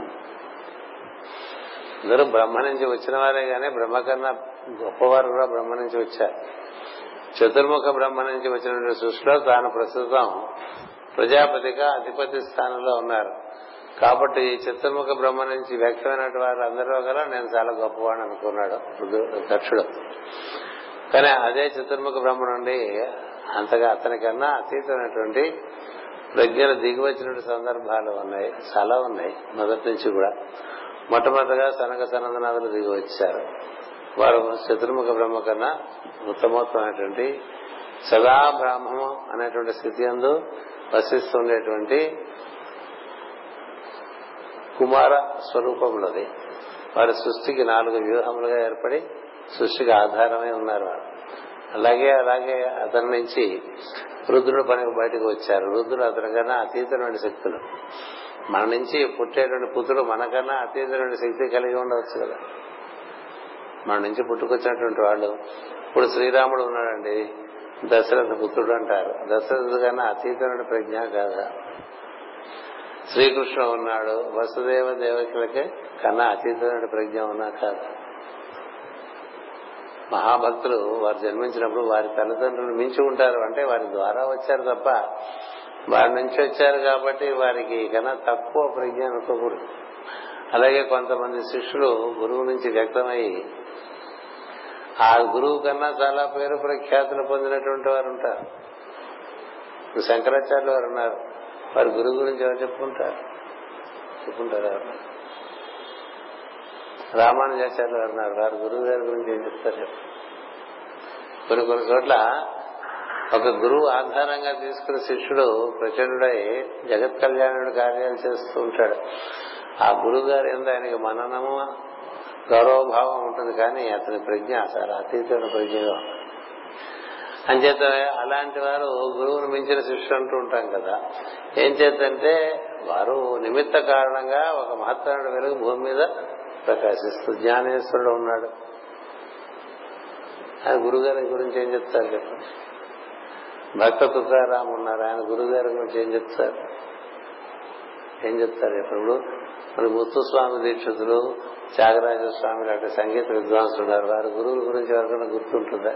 అందరూ బ్రహ్మ నుంచి వచ్చిన వారే కానీ బ్రహ్మ కన్నా గొప్పవారు కూడా బ్రహ్మ నుంచి వచ్చారు. చతుర్ముఖ బ్రహ్మ నుంచి వచ్చినటువంటి సృష్టిలో తాను ప్రస్తుతం ప్రజాపతిగా అధిపతి స్థానంలో ఉన్నారు. కాబట్టి చతుర్ముఖ బ్రహ్మ నుంచి వ్యక్తమైనటువంటి వారు అందరూ గల నేను చాలా గొప్పవాడిని అనుకున్నాడు దక్షుడు. కానీ అదే చతుర్ముఖ బ్రహ్మ నుండి అంతగా అతనికన్నా అతీతమైనటువంటి ప్రజ్ఞలు దిగివచ్చినటువంటి సందర్భాలు ఉన్నాయి చాలా ఉన్నాయి మొదటి నుంచి కూడా. మొట్టమొదటిగా సనక సనందనాథులు దిగి వచ్చారు వారు చతుర్ముఖ బ్రహ్మ కన్నా ఉత్తమోత్తమైనటువంటి సదా బ్రాహ్మము అనేటువంటి స్థితి అందు వసిస్తుండేటువంటి కుమార స్వరూపములది. వారి సృష్టికి నాలుగు వ్యూహములుగా ఏర్పడి సృష్టికి ఆధారమై ఉన్నారు వారు. అలాగే అలాగే అతని నుంచి రుద్రుడు పనికి బయటకు వచ్చారు. రుద్రుడు అతని కన్నా అతీతమైన శక్తులు. మన నుంచి పుట్టేటువంటి పుత్రుడు మనకన్నా అతీతమైన శక్తి కలిగి ఉండవచ్చు కదా. మన నుంచి పుట్టుకొచ్చినటువంటి వాళ్ళు ఇప్పుడు శ్రీరాముడు ఉన్నాడండి దశరథ పుత్రుడు అంటారు. దశరథుడు కన్నా అతీతమైన ప్రజ్ఞ కాదా? శ్రీకృష్ణ ఉన్నాడు వసుదేవ దేవకులకి కన్నా అతీతమైన ప్రజ్ఞ ఉన్నా కాదు? మహాభక్తులు వారు జన్మించినప్పుడు వారి తల్లిదండ్రులు మించి ఉంటారు. అంటే వారి ద్వారా వచ్చారు తప్ప వారి నుంచి వచ్చారు కాబట్టి వారికి కన్నా తక్కువ ప్రజ్ఞ అనుకోకూడదు. అలాగే కొంతమంది శిష్యులు గురువు నుంచి వ్యక్తమై ఆ గురువు కన్నా చాలా పేరు ప్రఖ్యాతులు పొందినటువంటి వారు ఉంటారు. శంకరాచార్యులు వారు ఉన్నారు. వారి గురువు గురించి ఎవరు చెప్పుకుంటారు? చెప్పుకుంటారు? రామానుజాచార్యులు వారు గురువు గారి గురించి ఏం చెప్తారు కొన్ని కొన్ని చోట్ల ఒక గురువు ఆధారంగా తీసుకున్న శిష్యుడు ప్రచండుడై జగత్ కళ్యాణుడు కార్యాలు చేస్తూ ఉంటాడు. ఆ గురువు గారు ఏందో ఆయనకి మననము గౌరవభావం ఉంటుంది కానీ అతని ప్రజ్ఞ చాలా అతీతమైన ప్రజ్ఞగా అంచేత అలాంటి వారు గురువును మించిన శిష్యుడు అంటూ ఉంటాం కదా. ఏం చేతంటే వారు నిమిత్త కారణంగా ఒక మహత్తరుడు వెలుగు భూమి మీద ప్రకాశిస్తూ జ్ఞానేశ్వరుడు ఉన్నాడు. ఆయన గురుగారి గురించి ఏం చెప్తారు చెప్పండి? భక్త తుకారాం ఉన్నారు. ఆయన గురుగారి గురించి ఏం చెప్తారు? ఏం చెప్తారు ఇప్పుడు మన ముత్తుస్వామి దీక్షితులు త్యాగరాజ స్వామి లాంటి సంగీత విద్వాంసులు ఉన్నారు. వారి గురువుల గురించి ఎవరికైనా గుర్తుంటుందా?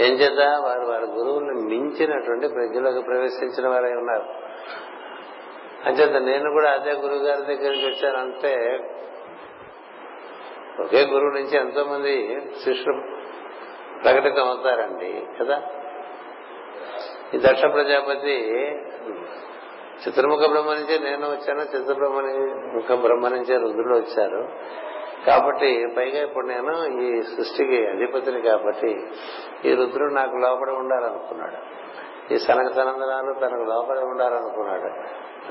ఏం చేద్దా? వారు వారి గురువుల్ని మించినటువంటి ప్రజలకు ప్రవేశించిన వారై ఉన్నారు. అంచేత నేను కూడా అదే గురువు గారి దగ్గర నుంచి వచ్చానంటే ఒకే గురువు నుంచి ఎంతో మంది శిష్యులు ప్రకటితం అవుతారండి కదా? ఈ దక్ష ప్రజాపతి చిత్రముఖ బ్రహ్మ నుంచే నేను వచ్చాను చిత్రబ్రహ్మ ముఖ బ్రహ్మ నుంచే రుద్రుడు వచ్చారు. కాబట్టి పైగా ఇప్పుడు నేను ఈ సృష్టికి అధిపతిని కాబట్టి ఈ రుద్రుడు నాకు లోపల ఉండాలనుకున్నాడు. ఈ సనక సనందనాలు తనకు లోపడి ఉండాలనుకున్నాడు.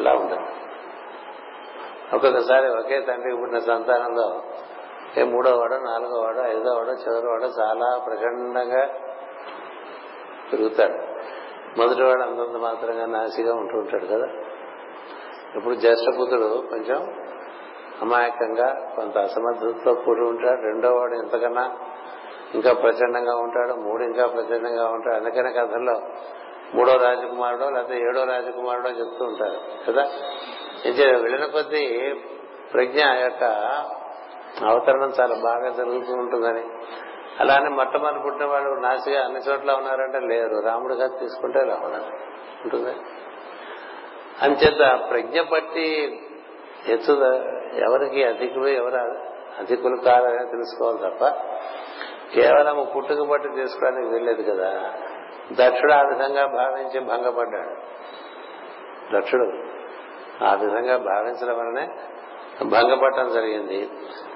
ఇలా ఉండదు ఒక్కొక్కసారి ఒకే తండ్రికి పుట్టిన సంతానంలో ఏ మూడో వాడ నాలుగో వాడ ఐదో వాడ చివరి వాడ చాలా ప్రచండంగా పెరుగుతాడు మొదటి వాడు అంతంత మాత్రంగా నాసిగా ఉంటూ ఉంటాడు కదా. ఇప్పుడు జ్యేష్ఠపుత్రుడు కొంచెం అమాయకంగా కొంత అసమర్థతతో కూడి ఉంటాడు. రెండో వాడు ఎంతకన్నా ఇంకా ప్రచండంగా ఉంటాడు మూడు ఇంకా ప్రచండంగా ఉంటాడు. అందుకనే కథల్లో మూడో రాజకుమారుడో లేకపోతే ఏడో రాజకుమారుడో చెప్తూ ఉంటారు కదా. వెళ్ళిన కొద్దీ ప్రజ్ఞ యొక్క అవతరణం చాలా బాగా జరుగుతూ ఉంటుందని. అలానే మొట్టమొదటి పుట్టిన వాళ్ళు నాసిగా అన్ని చోట్ల ఉన్నారంటే లేరు. రాముడు గారు తీసుకుంటే రావడం ఉంటుంది. అంచేత ప్రజ్ఞ పట్టి ఎత్తు ఎవరికి అధికులు ఎవరు అధికులు కాదని తెలుసుకోవాలి తప్ప కేవలం పుట్టుక పట్టి తీసుకోవడానికి వెళ్ళేది కదా. దక్షుడు ఆ విధంగా భావించి భంగపడ్డాడు. దక్షుడు ఆ విధంగా భావించడం వలనే భంగపడటం జరిగింది.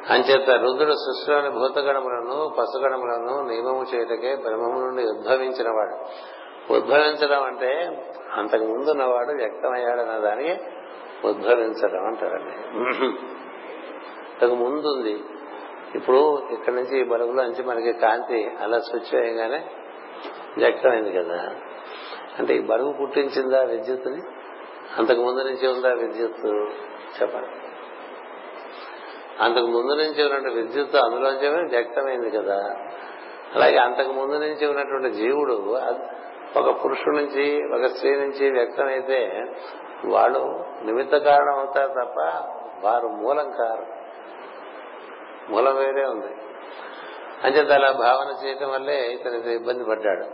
అంచేత రుద్రుడు సృష్టిలోని భూతగణములను పశుగణములను నియమము చేయటకే బ్రహ్మము నుండి ఉద్భవించిన వాడు ఉద్భవించడం అంటే అంతకు ముందున్నవాడు వ్యక్తమయ్యాడన్న దానికి ఉద్భవించడం అంటారండి. అంతకు ముందుంది. ఇప్పుడు ఇక్కడి నుంచి ఈ బలుగులో నుంచి మనకి కాంతి అలా స్విచ్ వేయగానే వ్యక్తమైంది కదా. అంటే ఈ బరువు పుట్టించిందా విద్యుత్ని అంతకు ముందు నుంచి ఉందా విద్యుత్ చెప్పండి. అంతకు ముందు నుంచి ఉన్నటువంటి విద్యుత్ అందులోంచి వ్యక్తమైంది కదా. అలాగే అంతకు ముందు నుంచి ఉన్నటువంటి జీవుడు ఒక పురుషుడి నుంచి ఒక స్త్రీ నుంచి వ్యక్తమైతే వాళ్ళు నిమిత్త కారణం అవుతారు తప్ప వారు మూలం కారు. మూలం వేరే ఉంది. అంచేత అలా భావన చేయటం వల్లే ఇతనికి ఇబ్బంది పడ్డాడు.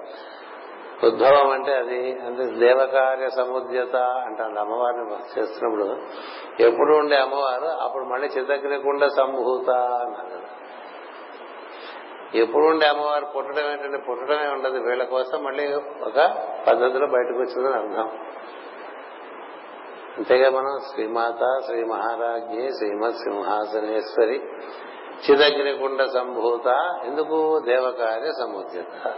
ఉద్భవం అంటే అది అంటే దేవకార్య సముద్యత అంటాను అమ్మవారిని చేస్తున్నప్పుడు. ఎప్పుడు ఉండే అమ్మవారు అప్పుడు మళ్ళీ చిత్తగ్నికుండా సంభూత అన్నారు ఎప్పుడు ఉండే అమ్మవారు పుట్టడం ఏంటంటే పుట్టడమే ఉండదు వీళ్ళ కోసం మళ్ళీ ఒక పద్ధతిలో బయటకు వచ్చిందని అర్థం. అంతేగా మనం శ్రీమాత శ్రీ మహారాజ్ఞి శ్రీమత్ సింహాసనేశ్వరి చిదగ్నికుండ సంభూత ఎందుకు దేవకార్య సముద్యత?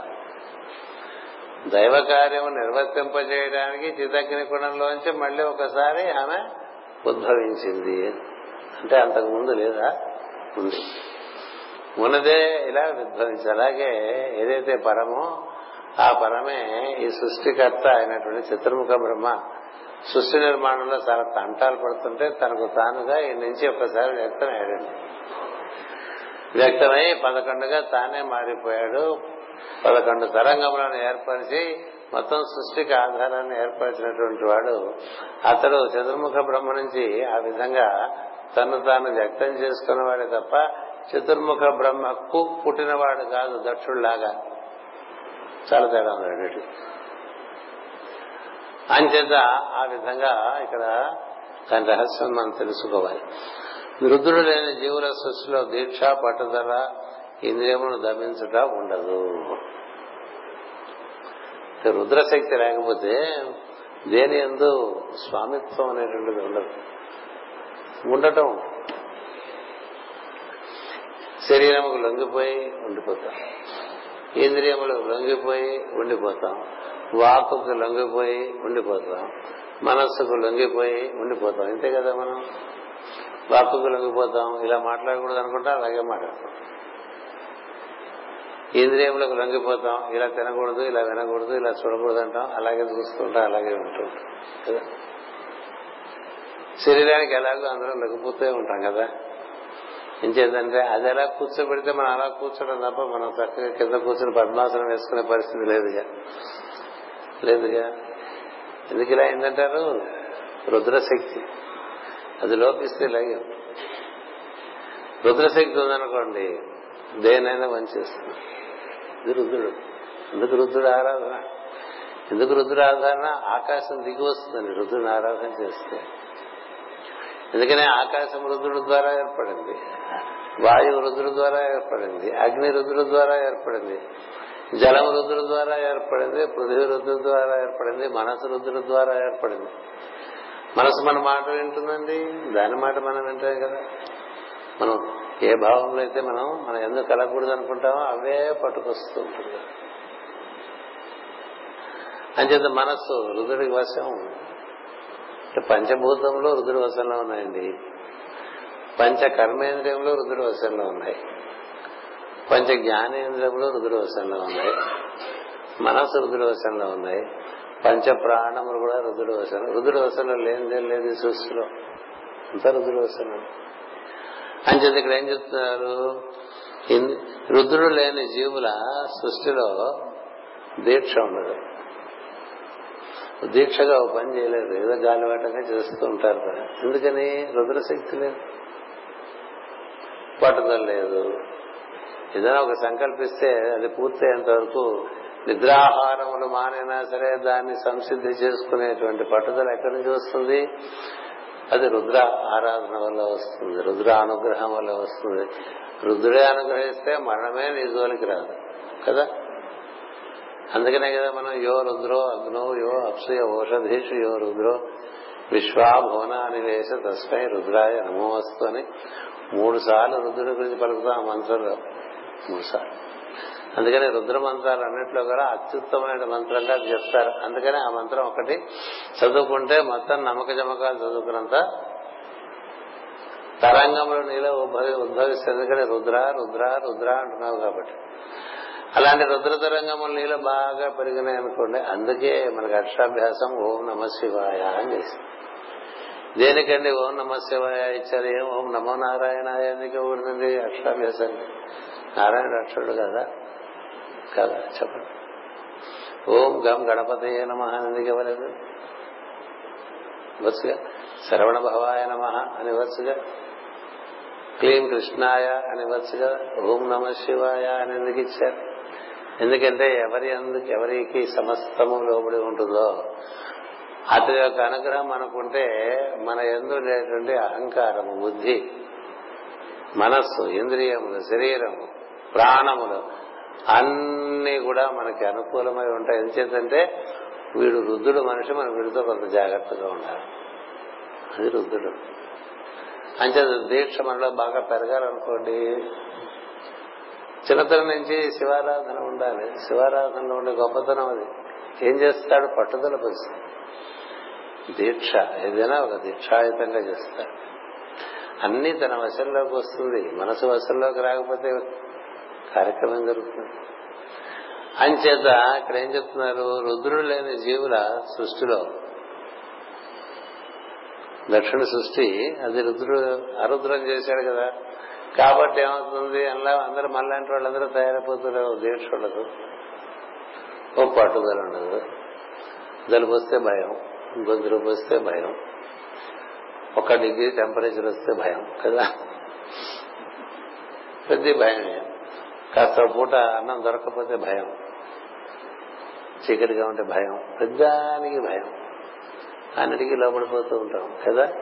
దైవ కార్యము నిర్వర్తింపజేయడానికి చిదగ్నికుండంలోంచి మళ్ళీ ఒకసారి ఆమె ఉద్భవించింది. అంటే అంతకు ముందు లేదా? ఉంది ఉన్నదే ఇలా ఉద్భవించి అలాగే ఏదైతే పరమో ఆ పరమే ఈ సృష్టికర్త అయినటువంటి చిత్రముఖ బ్రహ్మ సృష్టి నిర్మాణంలో చాలా తంటాలు పడుతుంటే తనకు తానుగా ఈ నుంచి ఒక్కసారి వ్యక్తమయ్యాడండి వ్యక్తమై పదకొండుగా తానే మారిపోయాడు. పదకొండు తరంగములను ఏర్పరిచి మొత్తం సృష్టికి ఆధారాన్ని ఏర్పరిచినటువంటి వాడు అతడు చతుర్ముఖ బ్రహ్మ నుంచి ఆ విధంగా తను తాను వ్యక్తం చేసుకున్నవాడే తప్ప చతుర్ముఖ బ్రహ్మకు పుట్టినవాడు కాదు దక్షుడిలాగా. చాలా తేడా ఉంది రెండింటి అంచేత ఆ విధంగా ఇక్కడ దాని రహస్యం మనం తెలుసుకోవాలి. రుద్రుడు లేని జీవుల సృష్టిలో దీక్ష పట్టుదల ఇంద్రియమును దమించుట ఉండదు. రుద్రశక్తి లేకపోతే దేని ఎందు స్వామిత్వం అనేటువంటిది ఉండదు. ఉండటం. శరీరముకు లొంగిపోయి ఉండిపోతాం. ఇంద్రియములు లొంగిపోయి ఉండిపోతాం. వాకుకు లొంగిపోయి ఉండిపోతాం. మనస్సుకు లొంగిపోయి ఉండిపోతాం. ఇంతే కదా మనం? వాకుకు లొంగిపోతాం. ఇలా మాట్లాడకూడదు అనుకుంటా అలాగే మాట్లాడతాం. ఇంద్రియములకు లొంగిపోతాం ఇలా తినకూడదు ఇలా వినకూడదు ఇలా చూడకూడదు అంటాం అలాగే చూస్తుంటాం అలాగే ఉంటుంటాం కదా? శరీరానికి ఎలాగో అందరం లొంగిపోతూ ఉంటాం కదా? ఏం అది ఎలా కూర్చోబెడితే మనం అలా కూర్చోడం తప్ప మనం చక్కగా కింద కూర్చొని పద్మాసనం వేసుకునే పరిస్థితి లేదుగా. లేదుగా? ఎందుకు ఇలా ఏంటంటారు రుద్రశక్తి. అది లోపిస్తే ఇలాగే రుద్రశక్తి ఉందనుకోండి దేనైనా వంచేస్తుంది ఇది రుద్రుడు? ఎందుకు రుద్రుడు ఆరాధన? ఎందుకు రుద్రుడు ఆరాధన? ఆకాశం దిగి వస్తుందండి రుద్రుని ఆరాధన చేస్తే. ఎందుకనే ఆకాశం రుద్రుడు ద్వారా ఏర్పడింది. వాయువు రుద్రుడు ద్వారా ఏర్పడింది. అగ్ని రుద్రుడు ద్వారా ఏర్పడింది. జలం రుద్రుడు ద్వారా ఏర్పడింది. పృథ్వీ రుద్రుడు ద్వారా ఏర్పడింది. మనసు రుద్రుడు ద్వారా ఏర్పడింది. మనసు మన మాట వింటుందండి. దాని మాట మనం వింటాం కదా. మనం ఏ భావంలో అయితే మనం మనం ఎందుకు కలగకూడదు అనుకుంటామో అవే పట్టుకొస్తూ ఉంటుంది. అంచేత మనస్సు రుద్రుడికి వశం. అంటే పంచభూతంలో రుద్రుడి వశంలో ఉన్నాయండి. పంచ కర్మేంద్రియంలో రుద్రుడి వశంలో ఉన్నాయి. పంచ జ్ఞానేంద్రియంలో రుద్రుడి వశంలో ఉన్నాయి. మనస్సు రుద్రుడి వశంలో ఉన్నాయి పంచ ప్రాణములు కూడా రుద్రుడి వశంలో రుద్రుడి వశంలో లేనిదేం లేదు సృష్టిలో. అంతా రుద్రుడి వశంలో. అంచేది ఇక్కడ ఏం చెప్తున్నారు? రుద్రుడు లేని జీవుల సృష్టిలో దీక్ష ఉండదు. దీక్షగా ఒక పని చేయలేదు. ఏదో గాలివాటంగా చేస్తూ ఉంటారు కదా. ఎందుకని? రుద్రశక్తి లేదు. పట్టుదల లేదు. ఏదైనా ఒక సంకల్పిస్తే అది పూర్తయ్యేంత వరకు నిద్రాహారములు మానైనా సరే దాన్ని సంసిద్ధి చేసుకునేటువంటి పట్టుదల ఎక్కడి నుంచి వస్తుంది? అది రుద్ర ఆరాధన వల్ల వస్తుంది రుద్ర అనుగ్రహం వల్ల వస్తుంది. రుద్రుడే అనుగ్రహిస్తే మరణమే నీ జోలికి రాదు కదా? అందుకనే కదా మనం యో రుద్రో అగ్నో యో అప్సయ ఓషధీషు యో రుద్రో విశ్వాభువన వేసి తస్మై రుద్రాయ నమోస్తు అని మూడు సార్లు రుద్రుడి గురించి పలుకుతాం మనసులో మంత్రంలో మూడు సార్లు. అందుకని రుద్ర మంత్రాలు అన్నింటిలో కూడా అత్యుత్తమైన మంత్రంగా చెప్తారు. అందుకని ఆ మంత్రం ఒకటి చదువుకుంటే మొత్తం నమ్మక జమకాలు చదువుకున్నంత తరంగంలో నీలో ఉద్భవి ఉద్భవిస్తుంది ఎందుకంటే రుద్ర రుద్ర రుద్ర అంటున్నావు కాబట్టి. అలాంటి రుద్ర తరంగములు నీలో బాగా పెరిగినాయి అనుకోండి అందుకే మనకి అక్షరాభ్యాసం ఓం నమ శివాయ అని చేసింది దేనికండి ఓం నమ శివాయ ఇచ్చారు? ఏం? ఓం నమో నారాయణ ఎందుకు ఇవ్వబడింది అక్షరాభ్యాసం నారాయణ అక్షరుడు కదా? కదా చెప్పండి. ఓం గం గణపతి నమ ఎందుకు ఇవ్వలేదు వచ్చుగా శ్రవణ భవాయ నమ అని వచ్చుగా క్లీం కృష్ణాయ అని వచ్చుగా ఓం నమ శివాయ అని ఎందుకు ఇచ్చారు? ఎందుకంటే ఎవరి ఎందుకు ఎవరికి సమస్తము లోబడి ఉంటుందో అతని యొక్క అనుగ్రహం మనకుంటే మన ఎందు ఉండేటువంటి అహంకారము బుద్ధి మనస్సు ఇంద్రియములు శరీరము ప్రాణములు అన్ని కూడా మనకి అనుకూలమై ఉంటాయి. ఎందుచేతంటే వీడు రుద్రుడు మనిషి మనం వీడితో కొంత జాగ్రత్తగా ఉండాలి. అది రుద్రుడు అంతే దీక్ష మనలో బాగా పెరగాలనుకోండి. చిన్నతనం నుంచి శివారాధన ఉండాలి. శివారాధనలో ఉండే గొప్పతనం అది. ఏం చేస్తాడు? పట్టుదల పరిస్థితి దీక్ష ఏదైనా ఒక దీక్షాయుతంగా చేస్తాడు. అన్ని తన వశంలోకి వస్తుంది. మనసు వశంలోకి రాకపోతే కార్యక్రమం జరుగుతుంది. అంచేత ఇక్కడ ఏం చెప్తున్నారు? రుద్రుడు లేని జీవుల సృష్టిలో దక్షిణ సృష్టి అది రుద్రుడు అరుద్రం చేశాడు కదా. కాబట్టి ఏమవుతుంది? అలా అందరూ మళ్ళాంటి వాళ్ళందరూ తయారైపోతున్నారు దీక్ష ఉండదు. ఓ పట్టుదల ఉండదు. జలుబు వస్తే భయం. గొంతులు వస్తే భయం. ఒక డిగ్రీ టెంపరేచర్ వస్తే భయం కదా. పెద్ద భయం కాస్త పూట అన్నం దొరకకపోతే భయం. చీకటిగా ఉంటే భయం. పెద్దానికి భయం. అన్నిటికీ లోపడిపోతూ ఉంటాం కదా?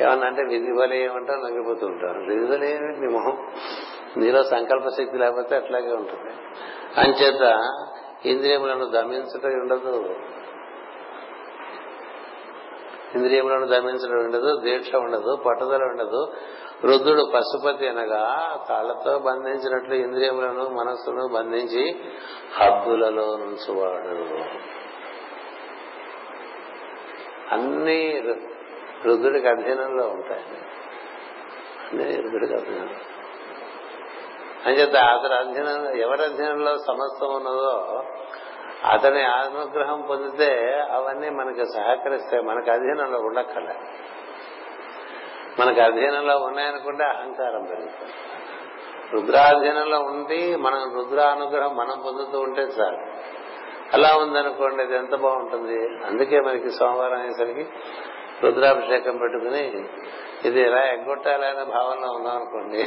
ఏమన్నా అంటే విధి బలి ఏమంటాం ఉంటాం విధి నీ మొహం. నీలో సంకల్ప శక్తి లేకపోతే అట్లాగే ఉంటుంది. అంచేత ఇంద్రియములను దమించడం ఉండదు. ఇంద్రియములను దమించడం ఉండదు దీక్ష ఉండదు పట్టుదల ఉండదు. వృద్ధుడు పశుపతి అనగా తాళ్ళతో బంధించినట్లు ఇంద్రియములను మనస్సును బంధించి హద్దులలో నుంచువాడు. అన్ని రుద్రుడికి అధీనంలో ఉంటాయి. అన్ని రుద్రుడికి అధీనం అంచేత అతని అధ్యయనం ఎవరి అధీనంలో సమస్తం ఉన్నదో అతని అనుగ్రహం పొందితే అవన్నీ మనకి సహకరిస్తాయి. మనకు అధీనంలో ఉండక్కర్లేదు. మనకు అధీనంలో ఉన్నాయనుకుంటే అహంకారం పెరుగుతుంది. రుద్రాధీనంలో ఉండి మనం రుద్ర అనుగ్రహం మనం పొందుతూ ఉంటే చాలు. అలా ఉందనుకోండి అది ఎంత బాగుంటుంది? అందుకే మనకి సోమవారం అయ్యేసరికి రుద్రాభిషేకం పెట్టుకుని ఇది ఎలా ఎగ్గొట్టాలనే భావనలో ఉన్నాం అనుకోండి.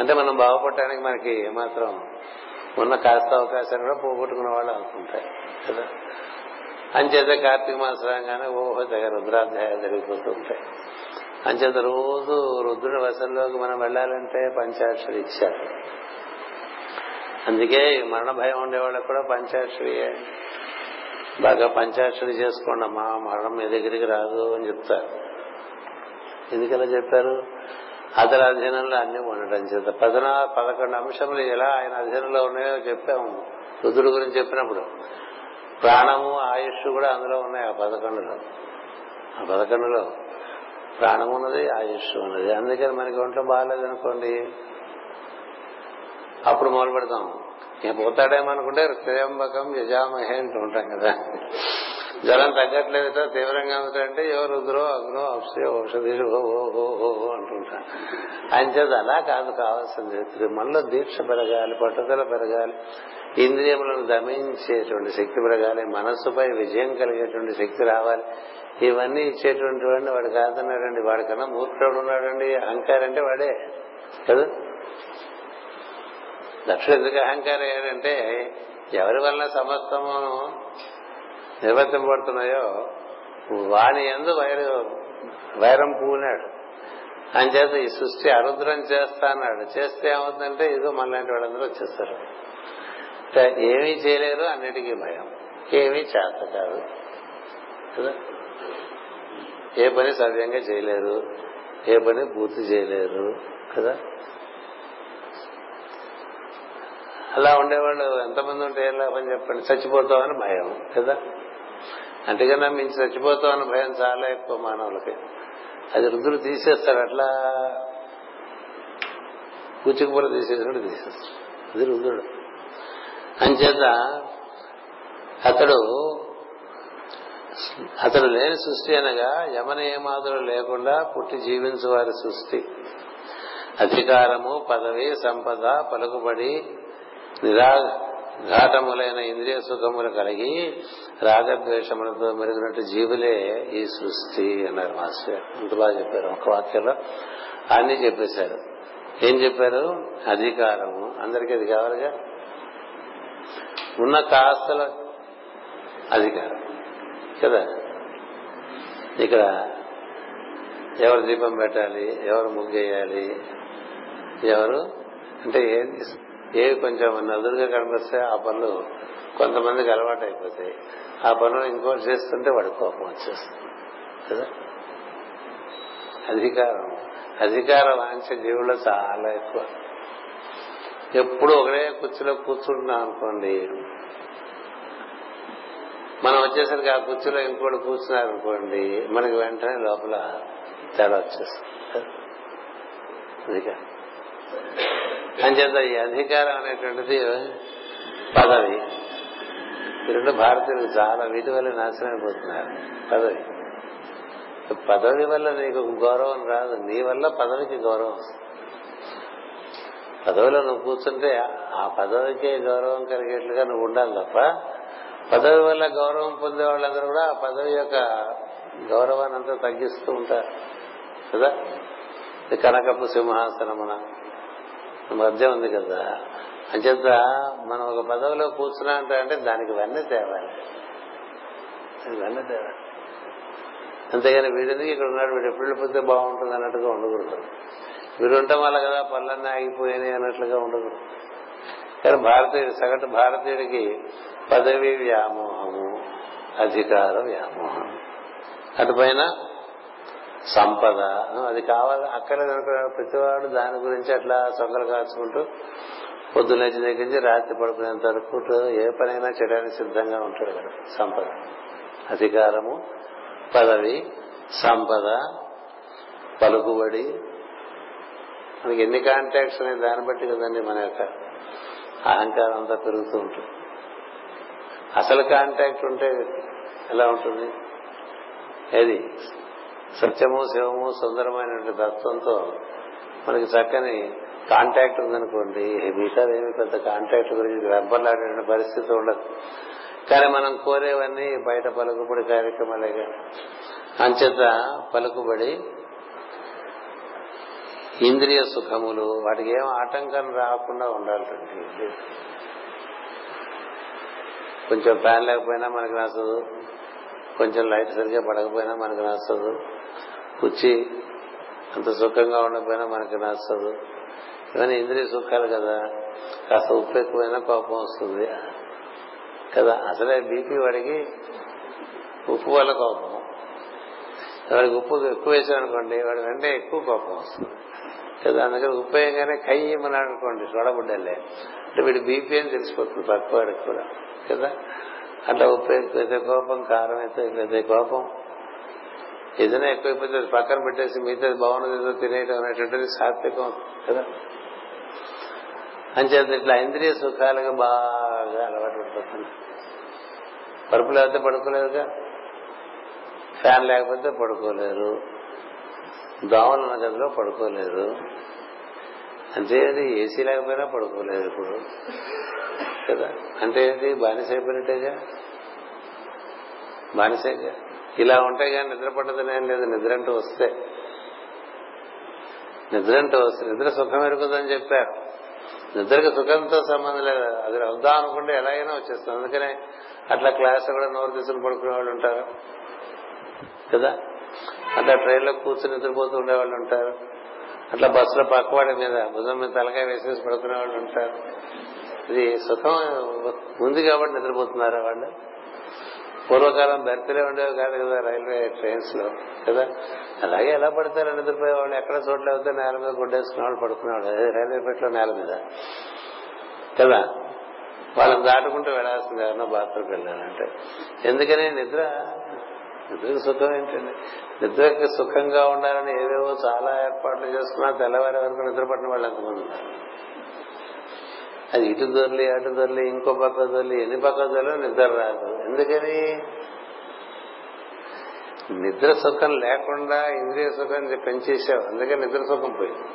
అంటే మనం బాగుపడటానికి మనకి ఏమాత్రం ఉన్న కాస్త అవకాశాలు కూడా పోగొట్టుకున్న వాళ్ళు అనుకుంటాయి కదా? అంచేత కార్తీక మాసం రాగానే ఓహో దగ్గర రుద్రాధ్యాయాలు జరిగిపోతూ ఉంటాయి. అంచేత రోజు రుద్రుడి వశంలోకి మనం వెళ్ళాలంటే పంచాక్షరి ఇచ్చారు అందుకే మరణ భయం ఉండేవాళ్ళకి కూడా పంచాక్షరియే బాగా పంచాక్షరి చేసుకోండి అమ్మా మరణం మీ దగ్గరికి రాదు అని చెప్తారు. ఎందుకలా చెప్పారు? అతని అధీనంలో అన్ని ఉండటం చేత. పదనా పదకొండు అంశములు ఎలా ఆయన అధీనంలో ఉన్నాయో చెప్పాము. రుద్రుడు గురించి చెప్పినప్పుడు ప్రాణము ఆయుష్ కూడా అందులో ఉన్నాయి ఆ పదకొండులో. ఆ పదకొండులో ప్రాణం ఉన్నది ఆయుష్ ఉన్నది. అందుకని మనకి ఒంట్లో బాగాలేదు అనుకోండి. అప్పుడు మొదలు పెడతాం. నేను పోతాడేమనుకుంటే త్రయంబకం యజామహే అంటూ ఉంటాం కదా. జ్వరం తగ్గట్లేదు తీవ్రంగా ఉందంటే ఎవరు రుద్రో అగ్నో అప్సే ఔషధి ఓ అంటుంటా అంచేది అలా కాదు కావాల్సింది. మనలో దీక్ష పెరగాలి పట్టుదల పెరగాలి. ఇంద్రియములను దమించేటువంటి శక్తి పెరగాలి. మనస్సుపై విజయం కలిగేటువంటి శక్తి రావాలి. ఇవన్నీ ఇచ్చేటువంటి వాడిని వాడు కాదన్నాడండి. వాడికన్నా మూర్ఖుడు ఉన్నాడండి. అహంకారం అంటే వాడే. కదా? దక్షుడు ఎందుకు అహంకారం అయ్యాడంటే ఎవరి వలన సమస్తము నిర్వర్తింపబడుతున్నాయో వాని ఎందు వైర వైరం పూనాడు. అంచేత ఈ సృష్టి అరుద్రం చేస్తా అన్నాడు. చేస్తే ఏమవుతుందంటే ఇదో మనలాంటి వాళ్ళందరూ వచ్చేస్తారు. ఏమీ చేయలేరు అన్నిటికీ భయం. ఏమీ చేత కాదు. కదా? ఏ పని సవ్యంగా చేయలేరు ఏ పని పూర్తి చేయలేరు కదా? అలా ఉండేవాళ్ళు ఎంతమంది ఉంటే ఏం లాభం చెప్పండి? చచ్చిపోతామని భయం కదా? అంతేకన్నా మించి చచ్చిపోతామని భయం చాలా ఎక్కువ మానవులకి. అది రుద్రుడు తీసేస్తాడు అట్లా కూచికపూర తీసేసినట్టు తీసేస్తాడు. అది రుద్రుడు. అంచేత అతడు అతడు లేని సృష్టి అనగా యమన ఏమాదులు లేకుండా పుట్టి జీవించు వారి సృష్టి. అధికారము పదవి సంపద పలుకుబడి నిరాఘాటములైన ఇంద్రియ సుఖములు కలిగి రాగద్వేషములతో మెరుగునట్టు జీవులే ఈ సృష్టి అన్నారు మాస్టర్ ఇంత బాగా చెప్పారు ఒక వాక్యంలో. అన్ని చెప్పేశారు. ఏం చెప్పారు? అధికారము. అందరికీ అది కావాలిగా? ఉన్న కాస్తల అధికారం. కదా? ఇక్కడ ఎవరు దీపం పెట్టాలి ఎవరు ముగ్గేయాలి ఎవరు? అంటే ఏది ఏవి కొంచెం నదురుగా కనిపిస్తే ఆ పనులు కొంతమందికి అలవాటు అయిపోతాయి ఆ పనులు ఇంకోటి చేస్తుంటే వాడి కోపం వచ్చేస్తుంది. కదా? అధికారం. అధికార వాంఛ జీవుల్లో చాలా ఎక్కువ. ఎప్పుడు ఒకడే కుర్చీలో కూర్చుంటున్నాం అనుకోండి మనం వచ్చేసరికి ఆ కుర్చీలో ఇంకోటి కూర్చున్నారు అనుకోండి మనకి వెంటనే లోపల తేడా వచ్చేస్తుంది. అంచేత ఈ అధికారం అనేటువంటిది పదవి. ఈ రెండు చాలా వీటి వల్ల నాశనం అయిపోతున్నారు పదవి. పదవి వల్ల నీకు గౌరవం రాదు. నీ వల్ల పదవికి గౌరవం పదవిలో నువ్వు కూర్చుంటే ఆ పదవికే గౌరవం కలిగేట్లుగా నువ్వు ఉండాలి తప్ప పదవి వల్ల గౌరవం పొందే వాళ్ళందరూ కూడా ఆ పదవి యొక్క గౌరవాన్ని అంతా తగ్గిస్తూ ఉంటారు. కదా? కనకపు సింహాసనమున. మధ్య ఉంది కదా. అంచేత మనం ఒక పదవిలో కూర్చున్నా అంటే దానికి వెన్న తేవాలి. వెన్న తేవాలి. అంతేగాని వీడెందుకు ఇక్కడ ఉన్నాడు? వీడు ఎప్పుడు వెళ్ళిపోతే బాగుంటుంది అన్నట్టుగా ఉండకూడదు. వీడు ఉండటం వల్ల కదా పనులన్నీ ఆగిపోయినాయి అన్నట్లుగా ఉండకూడదు. కానీ భారతీయుడు సగటు భారతీయుడికి పదవి వ్యామోహము అధికార వ్యామోహం అటుపైన సంపద అది కావాలి అక్కర్లేదు అనుకున్నాడు ప్రతివాడు దాని గురించి అట్లా సొంగలు కాచుకుంటూ పొద్దునేచి దగ్గర నుంచి రాత్రి పడుకునేంత వరకు ఏ పనైనా చేయడానికి సిద్ధంగా ఉంటాడు కదా సంపద. అధికారము పదవి సంపద పలుకుబడి మనకి ఎన్ని కాంటాక్ట్స్ అనే దాన్ని బట్టి కదండి మన యొక్క అహంకారం అంతా పెరుగుతూ ఉంటుంది. అసలు కాంటాక్ట్ ఉంటే ఎలా ఉంటుంది? ఏది? సత్యము శివము సుందరమైనటువంటి తత్వంతో మనకి చక్కని కాంటాక్ట్ ఉందనుకోండి. మిగతా ఏమి పెద్ద కాంటాక్ట్ గురించి వెంపర్లాడే పరిస్థితి ఉండదు. కానీ మనం కోరేవన్నీ బయట పలుకుబడి కార్యక్రమాలే కానీ అంచేత పలుకుబడి ఇంద్రియ సుఖములు వాటికి ఏం ఆటంకం రాకుండా ఉండాలండి కొంచెం ఫ్యాన్ లేకపోయినా మనకు నచ్చదు. కొంచెం లైట్ సరిగ్గా పడకపోయినా మనకు నచ్చదు. కుర్చీ అంత సుఖంగా ఉండకపోయినా మనకి నచ్చదు. ఇవన్నీ ఇంద్రియ సుఖాలు కదా. కాస్త ఉప్పు ఎక్కువైనా కోపం వస్తుంది. కదా అసలే బీపీ వాడికి ఉప్పు వల్ల కోపం. వాడికి ఉప్పు ఎక్కువ వేసామనుకోండి వాడి వెంటనే ఎక్కువ కోపం వస్తుంది. కదా అందుకని ఉప్పు వేయగానే కయ్యమని అనుకోండి చూడబుడ్డలే అంటే వీడి బీపీ అని తెలిసిపోతుంది పక్క వాడికి కూడా. కదా? అట్లా ఉప్పు ఎక్కువైతే కోపం కారం అయితే ఎక్కువైతే కోపం. ఏదైనా ఎక్కువైపోతే పక్కన పెట్టేసి మిగతా బాగున్నది ఏదో తినేయటం అనేటువంటిది సాత్వికం కదా? అంచేత ఇట్లా ఇంద్రియ సుఖాలుగా బాగా అలవాటు పడిపోతుంది. పరుపు లేకపోతే పడుకోలేదుగా? ఫ్యాన్ లేకపోతే పడుకోలేరు. దోమలు ఉన్న గదిలో పడుకోలేరు. అంతే ఏసీ లేకపోయినా పడుకోలేరు ఇప్పుడు. కదా. అంటే ఏంటి? బానిస అయిపోయినట్టేగా? బానిసేగా? ఇలా ఉంటే కానీ నిద్ర పట్టదనేం లేదు. నిద్ర అంటూ వస్తే. నిద్ర అంటూ వస్తే. నిద్ర సుఖం ఎరుగుదని చెప్పారు. నిద్రకి సుఖంతో సంబంధం లేదు. అది వద్దాం అనుకుంటే ఎలాగైనా వచ్చేస్తుంది అందుకనే అట్లా క్లాస్ కూడా నోరు తీసుకుని పడుకునే వాళ్ళు ఉంటారు. కదా? అట్లా ట్రైన్లో కూర్చుని నిద్రపోతూ ఉండేవాళ్ళు ఉంటారు. అట్లా బస్సులో పక్కవాడి మీద భుజం మీద తలకాయ వేసేసి పడుకునే వాళ్ళు ఉంటారు. ఇది సుఖం ఉంది కాబట్టి నిద్రపోతున్నారా వాళ్ళు? పూర్వకాలం బెర్తలే ఉండేవి కాదు కదా రైల్వే ట్రైన్స్లో కదా? అలాగే ఎలా పడతారు నిద్రపోయేవాళ్ళు ఎక్కడ చోట్ల అవుతే నేల మీద గుడ్డేసుకునే వాళ్ళు పడుకునేవాళ్ళు. రైల్వే పెట్లో నేల మీద కదా? వాళ్ళని దాటుకుంటూ వెళ్ళాల్సింది ఎవరన్నా బాత్రూమ్కి వెళ్ళాలంటే. ఎందుకని నిద్ర నిద్రకు సుఖం ఏంటండి? నిద్రకి సుఖంగా ఉండాలని ఏవేవో చాలా ఏర్పాట్లు చేసుకున్నా తెల్లవారి వరకు నిద్ర పట్టిన వాళ్ళు ఎంతమంది ఉన్నారు? అది ఇటు దొరలి అటు దొరలి ఇంకో పక్క దొరలి ఎన్ని పక్క దొరలో నిద్ర రాదు. ఎందుకని? నిద్ర సుఖం లేకుండా ఇంద్రియ సుఖం పెంచేసావు అందుకని నిద్ర సుఖం పోయింది.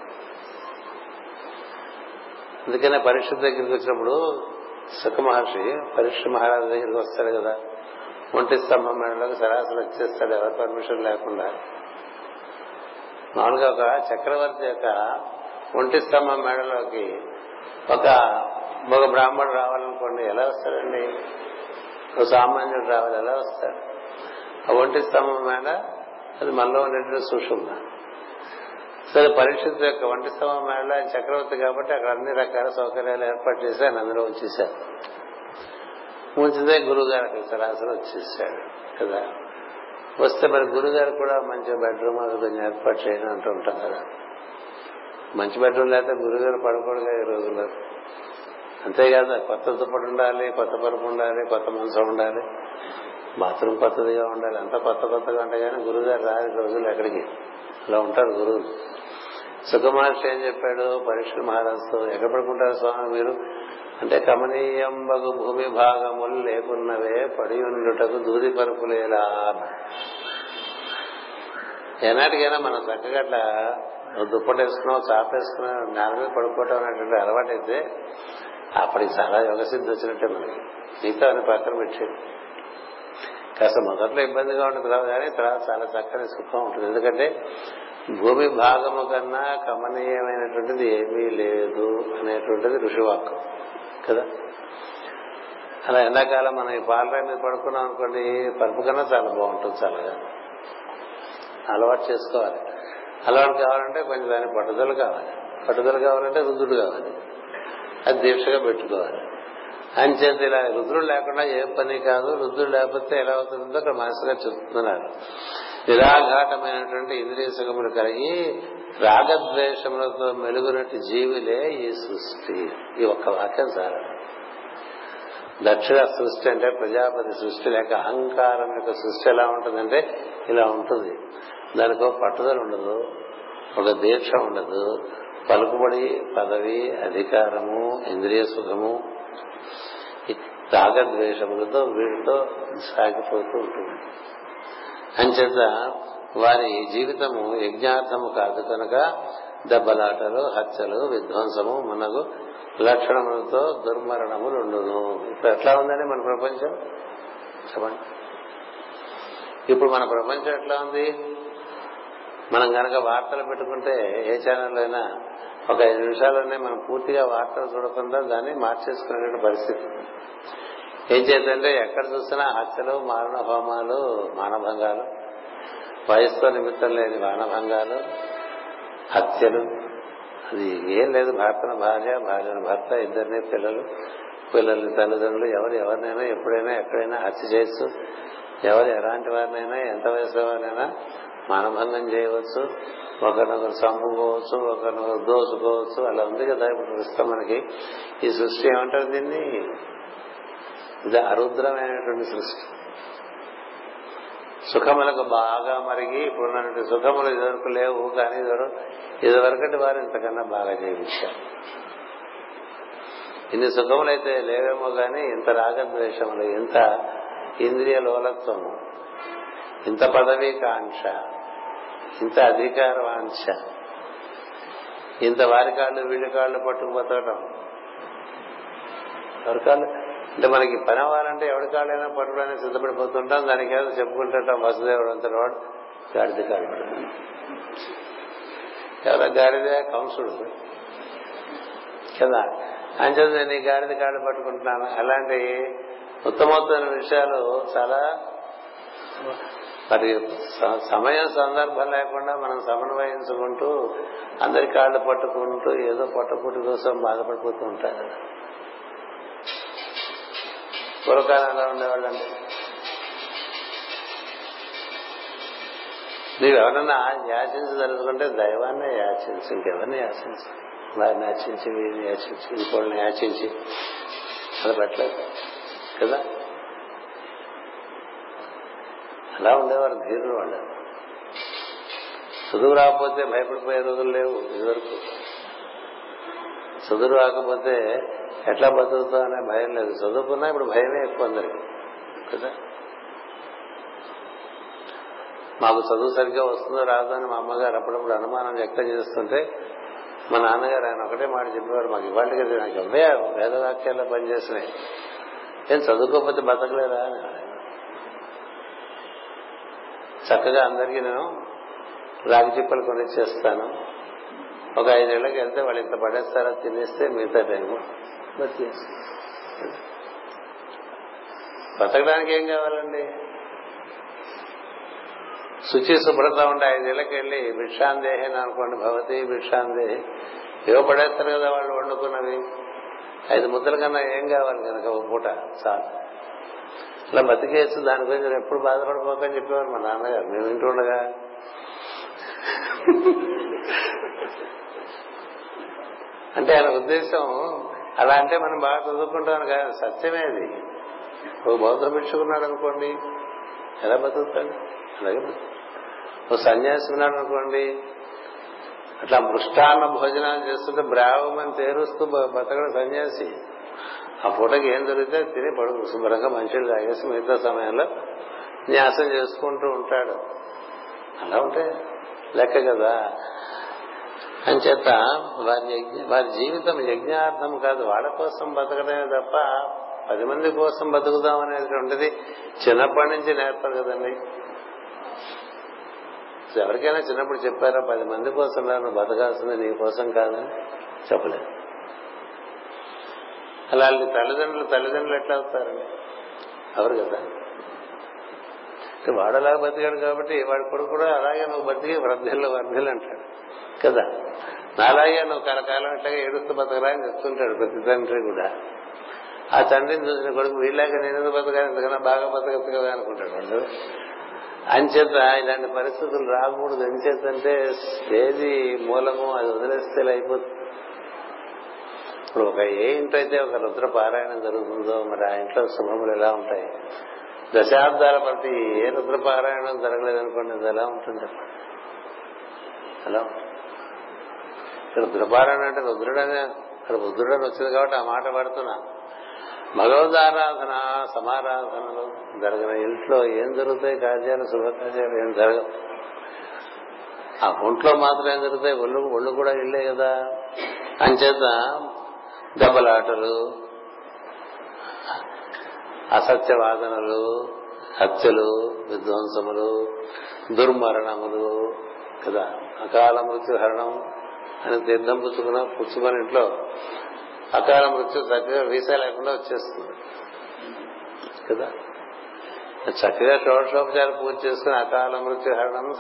అందుకనే పరీక్ష దగ్గరికి వచ్చినప్పుడు సుఖ మహర్షి పరీక్ష మహారాజు దగ్గరికి వస్తాడు కదా. ఒంటి స్తంభం మేడలోకి సరాసరి వచ్చేస్తాడు. ఎవరి పర్మిషన్ లేకుండా. మామూలుగా ఒక చక్రవర్తి యొక్క ఒంటి స్తంభం మేడలోకి ఒక ఒక బ్రాహ్మణుడు రావాలనుకోండి ఎలా వస్తాడండి? ఒక సామాన్యుడు రావాలి ఎలా వస్తాడు? ఆ ఒంటి స్తంభం మేడ అది మనలో ఉండేటువంటి సుషుమ్న సరే పరీక్షిత్ యొక్క ఒంటి స్తంభం మేడలో ఆయన చక్రవర్తి కాబట్టి అక్కడ అన్ని రకాల సౌకర్యాలు ఏర్పాటు చేసి ఆయన అందులో ఉంచేశారు. ఉంచితే గురువు గారు అక్కడ సరాసరి వచ్చేసాడు కదా? వస్తే మరి గురుగారు కూడా మంచి బెడ్రూమ్ అది కొంచెం ఏర్పాటు చేయడం అంటూ ఉంటాం కదా? మంచి బెడ్ లేకపోతే గురుగారు పడకూడదు ఈ రోజుల్లో. అంతేకాదు కొత్త దుప్పటి ఉండాలి కొత్త పరుపు ఉండాలి కొత్త మనసు ఉండాలి. బాత్రూమ్ కొత్తదిగా ఉండాలి అంత కొత్త కొత్తగా ఉంటాయి కానీ గురుగారు రాని రోజులు ఎక్కడికి? అలా ఉంటారు గురువులు. సుఖమహర్షి ఏం చెప్పాడు? పరీక్ష మహారాజుతో ఎక్కడ పడుకుంటారు స్వామి మీరు? అంటే కమనీయంబగు భూమి భాగములు లేకున్నవే పడి ఉండుటకు దూది పరుపులేలా ఏనాటికైనా మనం చక్కగా నువ్వు దుప్పటి వేసుకున్నావు చాపేసుకున్నావు నేల మీద పడుకోవటం అనేటువంటి అలవాటు అయితే అప్పటికి చాలా యోగసిద్ధి వచ్చినట్టే మనకి. మిగతా అని పక్కన పెట్టేది. కాస్త మొదట్లో ఇబ్బందిగా ఉంటుంది కదా కానీ తర్వాత చాలా చక్కని సుఖం ఉంటుంది. ఎందుకంటే భూమి భాగము కన్నా కమనీయమైనటువంటిది ఏమీ లేదు అనేటువంటిది ఋషివాక్యం. కదా? అలా ఎండాకాలం మనం ఈ పాలరాయి మీద పడుకున్నాం అనుకోండి పరుపు కన్నా చాలా బాగుంటుంది చల్లగా. అలవాటు చేసుకోవాలి. అలవాటు కావాలంటే కొంచెం దాని పట్టుదల కావాలి. పట్టుదల కావాలంటే రుద్రుడు కావాలి. అది దీక్షగా పెట్టుకోవాలి. అంచేత ఇలా రుద్రుడు లేకుండా ఏ పని కాదు. రుద్రుడు లేకపోతే ఎలా అవుతుందో అక్కడ మనసుగా చెప్తున్నారు. నిరాఘాటమైనటువంటి ఇంద్రియ సుఖములు కలిగి రాగద్వేషములతో మెలుగునట్టు జీవులే ఈ సృష్టి. ఈ ఒక్క వాక్యం చాలా దక్షిణ సృష్టి అంటే ప్రజాపతి సృష్టి లేక అహంకారం యొక్క సృష్టి ఎలా ఉంటుందంటే ఇలా ఉంటుంది. దానికి ఒక పట్టుదల ఉండదు ఒక దీక్ష ఉండదు. పలుకుబడి పదవి అధికారము ఇంద్రియ సుఖము రాగద్వేషములతో వీటితో సాగిపోతూ ఉంటుంది. అంచేత వారి జీవితము యజ్ఞార్థము కాదు కనుక దెబ్బలాటలు హత్యలు విధ్వంసము మనకు లక్షణములతో దుర్మరణములు ఉండును ఇప్పుడు ఎట్లా ఉందండి మన ప్రపంచం? చెప్పండి. ఇప్పుడు మన ప్రపంచం ఎట్లా ఉంది? మనం గనక వార్తలు పెట్టుకుంటే ఏ ఛానల్ అయినా ఒక ఐదు నిమిషాల్లోనే మనం పూర్తిగా వార్తలు చూడకుండా దాన్ని మార్చేసుకునే పరిస్థితి. ఏం చేద్దంటే ఎక్కడ చూసినా హత్యలు మారణ హోమాలు మానభంగాలు వయస్సుతో నిమిత్తం లేని మానభంగాలు హత్యలు. అది ఏం లేదు. భర్తను భార్య భార్యను భర్త ఇద్దరిని పిల్లలు పిల్లల్ని తల్లిదండ్రులు ఎవరు ఎవరినైనా ఎప్పుడైనా ఎక్కడైనా హత్య చేయొచ్చు. ఎవరు ఎలాంటి వారినైనా ఎంత వయసు వారినైనా మానభంగం చేయవచ్చు ఒకరినొకరు చంపుకోవచ్చు ఒకరినొకరు దోచుకోవచ్చు అలా ఉంది కదా. ఇప్పుడు ప్రస్తుతం మనకి ఈ సృష్టి ఏమంటారు దీన్ని? ఇది అరుద్రమైనటువంటి సృష్టి. సుఖములకు బాగా మరిగి ఇప్పుడున్నటువంటి సుఖములు ఇదివరకు లేవు కానీ ఇదివరకటి వారు ఇంతకన్నా బాగా జీవించారు ఇన్ని సుఖములైతే లేవేమో కానీ ఇంత రాగద్వేషములు ఇంత ఇంద్రియ లోలత్వము ఇంత పదవీ కాంక్ష ఇంత అధికార వాంఛ ఇంత వారి కాళ్ళు వీళ్ళ కాళ్ళు పట్టుకుపోతాడం ఎవరి కాళ్ళు? అంటే మనకి పని అవ్వాలంటే ఎవరి కాళ్ళైనా పట్టుకోవడానికి సిద్ధపడిపోతుంటాం దానికి ఏదో చెప్పుకుంటుంటాం వసుదేవుడు అంత వాడు గాడిద కాళ్ళు ఎవరో? గాడిదే కంసుడు. కదా? అంచేత నేను ఈ గాడిద కాళ్ళు పట్టుకుంటున్నాను. అలాంటి ఉత్తమోత్తమైన విషయాలు చాలా మరి సమయం సందర్భం లేకుండా మనం సమన్వయించుకుంటూ అందరి కాళ్ళు పట్టుకుంటూ ఏదో పొట్టపుట్టి కోసం బాధపడిపోతూ ఉంటారు. పూర్వకాలం ఎలా ఉండేవాళ్ళండి నీవు ఎవరన్నా యాచించదలుచుకుంటే దైవాన్నే యాచించు ఇంకెవరిని యాచించు? వారిని యాచించి వీరిని యాచించి ఇంకోళ్ళని యాచించి. అది పెట్టలేదు కదా? అలా ఉండేవారు ధీరులు వాళ్ళు. చదువు రాకపోతే భయపడిపోయే రోజులు లేవు ఇదివరకు. చదువు రాకపోతే ఎట్లా బతుకుతా అనే భయం లేదు. చదువుకున్నా ఇప్పుడు భయమే ఎక్కువ అందరికి కదా? మాకు చదువు సరిగ్గా వస్తుందో రాదో అని మా అమ్మగారు అప్పుడప్పుడు అనుమానం వ్యక్తం చేస్తుంటే మా నాన్నగారు ఆయన ఒకటే మాట చెప్పేవారు మాకు ఇవాళకి నాకు అవే వేదవాక్యాల్లో పనిచేసినాయి ఏం చదువుకోకపోతే బతకలేదా? అని చక్కగా అందరికీ నేను రాగి చిప్పలు కొనిచ్చేస్తాను. ఒక ఐదేళ్ళకి వెళ్తే వాళ్ళు ఇంత పడేస్తారా తినేస్తే మిగతా టైము. బతకడానికి ఏం కావాలండి? శుచి శుభ్రత ఉండే ఐదేళ్ళకి వెళ్ళి భిక్షాందేహి అనుకోండి భవతి భిక్షాందేహి. ఏవో పడేస్తారు కదా వాళ్ళు వండుకున్నవి. ఐదు ముద్దల కన్నా ఏం కావాలి కనుక ఒక పూట? చాలు. ఇలా బతికేసి దాని గురించి ఎప్పుడు బాధపడిపోకని చెప్పేవారు మా నాన్నగారు. మేము వింటూ ఉండగా అంటే ఆయన ఉద్దేశం అలా అంటే మనం బాగా చదువుకుంటాం కాదు సత్యమే అది. ఒక బౌద్ధ భిక్షుకున్నాడు అనుకోండి ఎలా బతుకుతాడు? అలాగే ఓ సన్యాసి ఉన్నాడు అనుకోండి అట్లా మృష్టాన్న భోజనాలు చేస్తుంటే బ్రావమని తేరుస్తూ బ- బతకడం సన్యాసి. ఆ పూటకి ఏం దొరికితే తిని పడుకు శుభ్రంగా మంచిలు తాగేసి మిగతా సమయంలో న్యాసం చేసుకుంటూ ఉంటాడు. అలా ఉంటే లెక్క కదా. అంచేత వారి యజ్ఞ వారి జీవితం యజ్ఞార్థం కాదు వాళ్ళ కోసం బతకడమే తప్ప పది మంది కోసం బతుకుదాం అనేటువంటిది చిన్నప్పటి నుంచి నేర్పరు కదండి. ఎవరికైనా చిన్నప్పుడు చెప్పారా పది మంది కోసం నువ్వు బతకాల్సింది నీ కోసం కాదని? చెప్పలేదు. అలాంటి తల్లిదండ్రులు తల్లిదండ్రులు ఎట్లా అవుతారండి ఎవరు కదా. వాడు అలా బతికాడు కాబట్టి వాడి కొడుకు కూడా అలాగే నువ్వు బతికి వృద్ధిల్లో వర్ధిల్లు అంటాడు. కదా. నాలాగే నువ్వు కలకాలం ఇట్లాగే ఏడుస్తూ బతకరా అని చెప్తుంటాడు ప్రతి తండ్రి కూడా. ఆ తండ్రిని చూసిన కొడుకు వీళ్ళాక నేను ఎందుకు బతకాలి? ఎందుకన్నా బాగా బతకచ్చు కదా అనుకుంటాడు వాడు. అంచేత ఇలాంటి పరిస్థితులు రాకూడదు. ఎంచేతంటే ఏది మూలము అది వదిలేస్తే అయిపోతుంది? ఇప్పుడు ఒక ఏ ఇంట్లో అయితే ఒక రుద్ర పారాయణం జరుగుతుందో మరి ఆ ఇంట్లో శుభములు ఎలా ఉంటాయి? దశాబ్దాల బట్టి ఏ రుద్ర పారాయణం జరగలేదనుకోండి అది ఎలా ఉంటుంది? చెప్పండి ఎలా రుద్రపారాయణ అంటే రుద్రుడనే ఇక్కడ రుద్రుడని వచ్చింది కాబట్టి ఆ మాట పడుతున్నా భగవదారాధన సమారాధనలు జరగని ఇంట్లో ఏం జరుగుతాయి? కార్యాలు శుభకార్యాలు ఏం జరగవు. ఆ ఒంట్లో మాత్రం ఏం జరుగుతాయి? ఒళ్ళు ఒళ్ళు కూడా ఇల్లే కదా. అంచేత దెబ్బలాటలు అసత్యవాదనలు హత్యలు విధ్వంసములు దుర్మరణములు కదా? అకాల మృత్యు హరణం అని తీర్థం పుచ్చుకున్న పుచ్చుకొని ఇంట్లో అకాల మృత్యు చక్కగా వీసా లేకుండా వచ్చేస్తుంది. కదా? చక్కగా షోడశోపచార పూజ చేసుకుని అకాల మృత్యు హరణం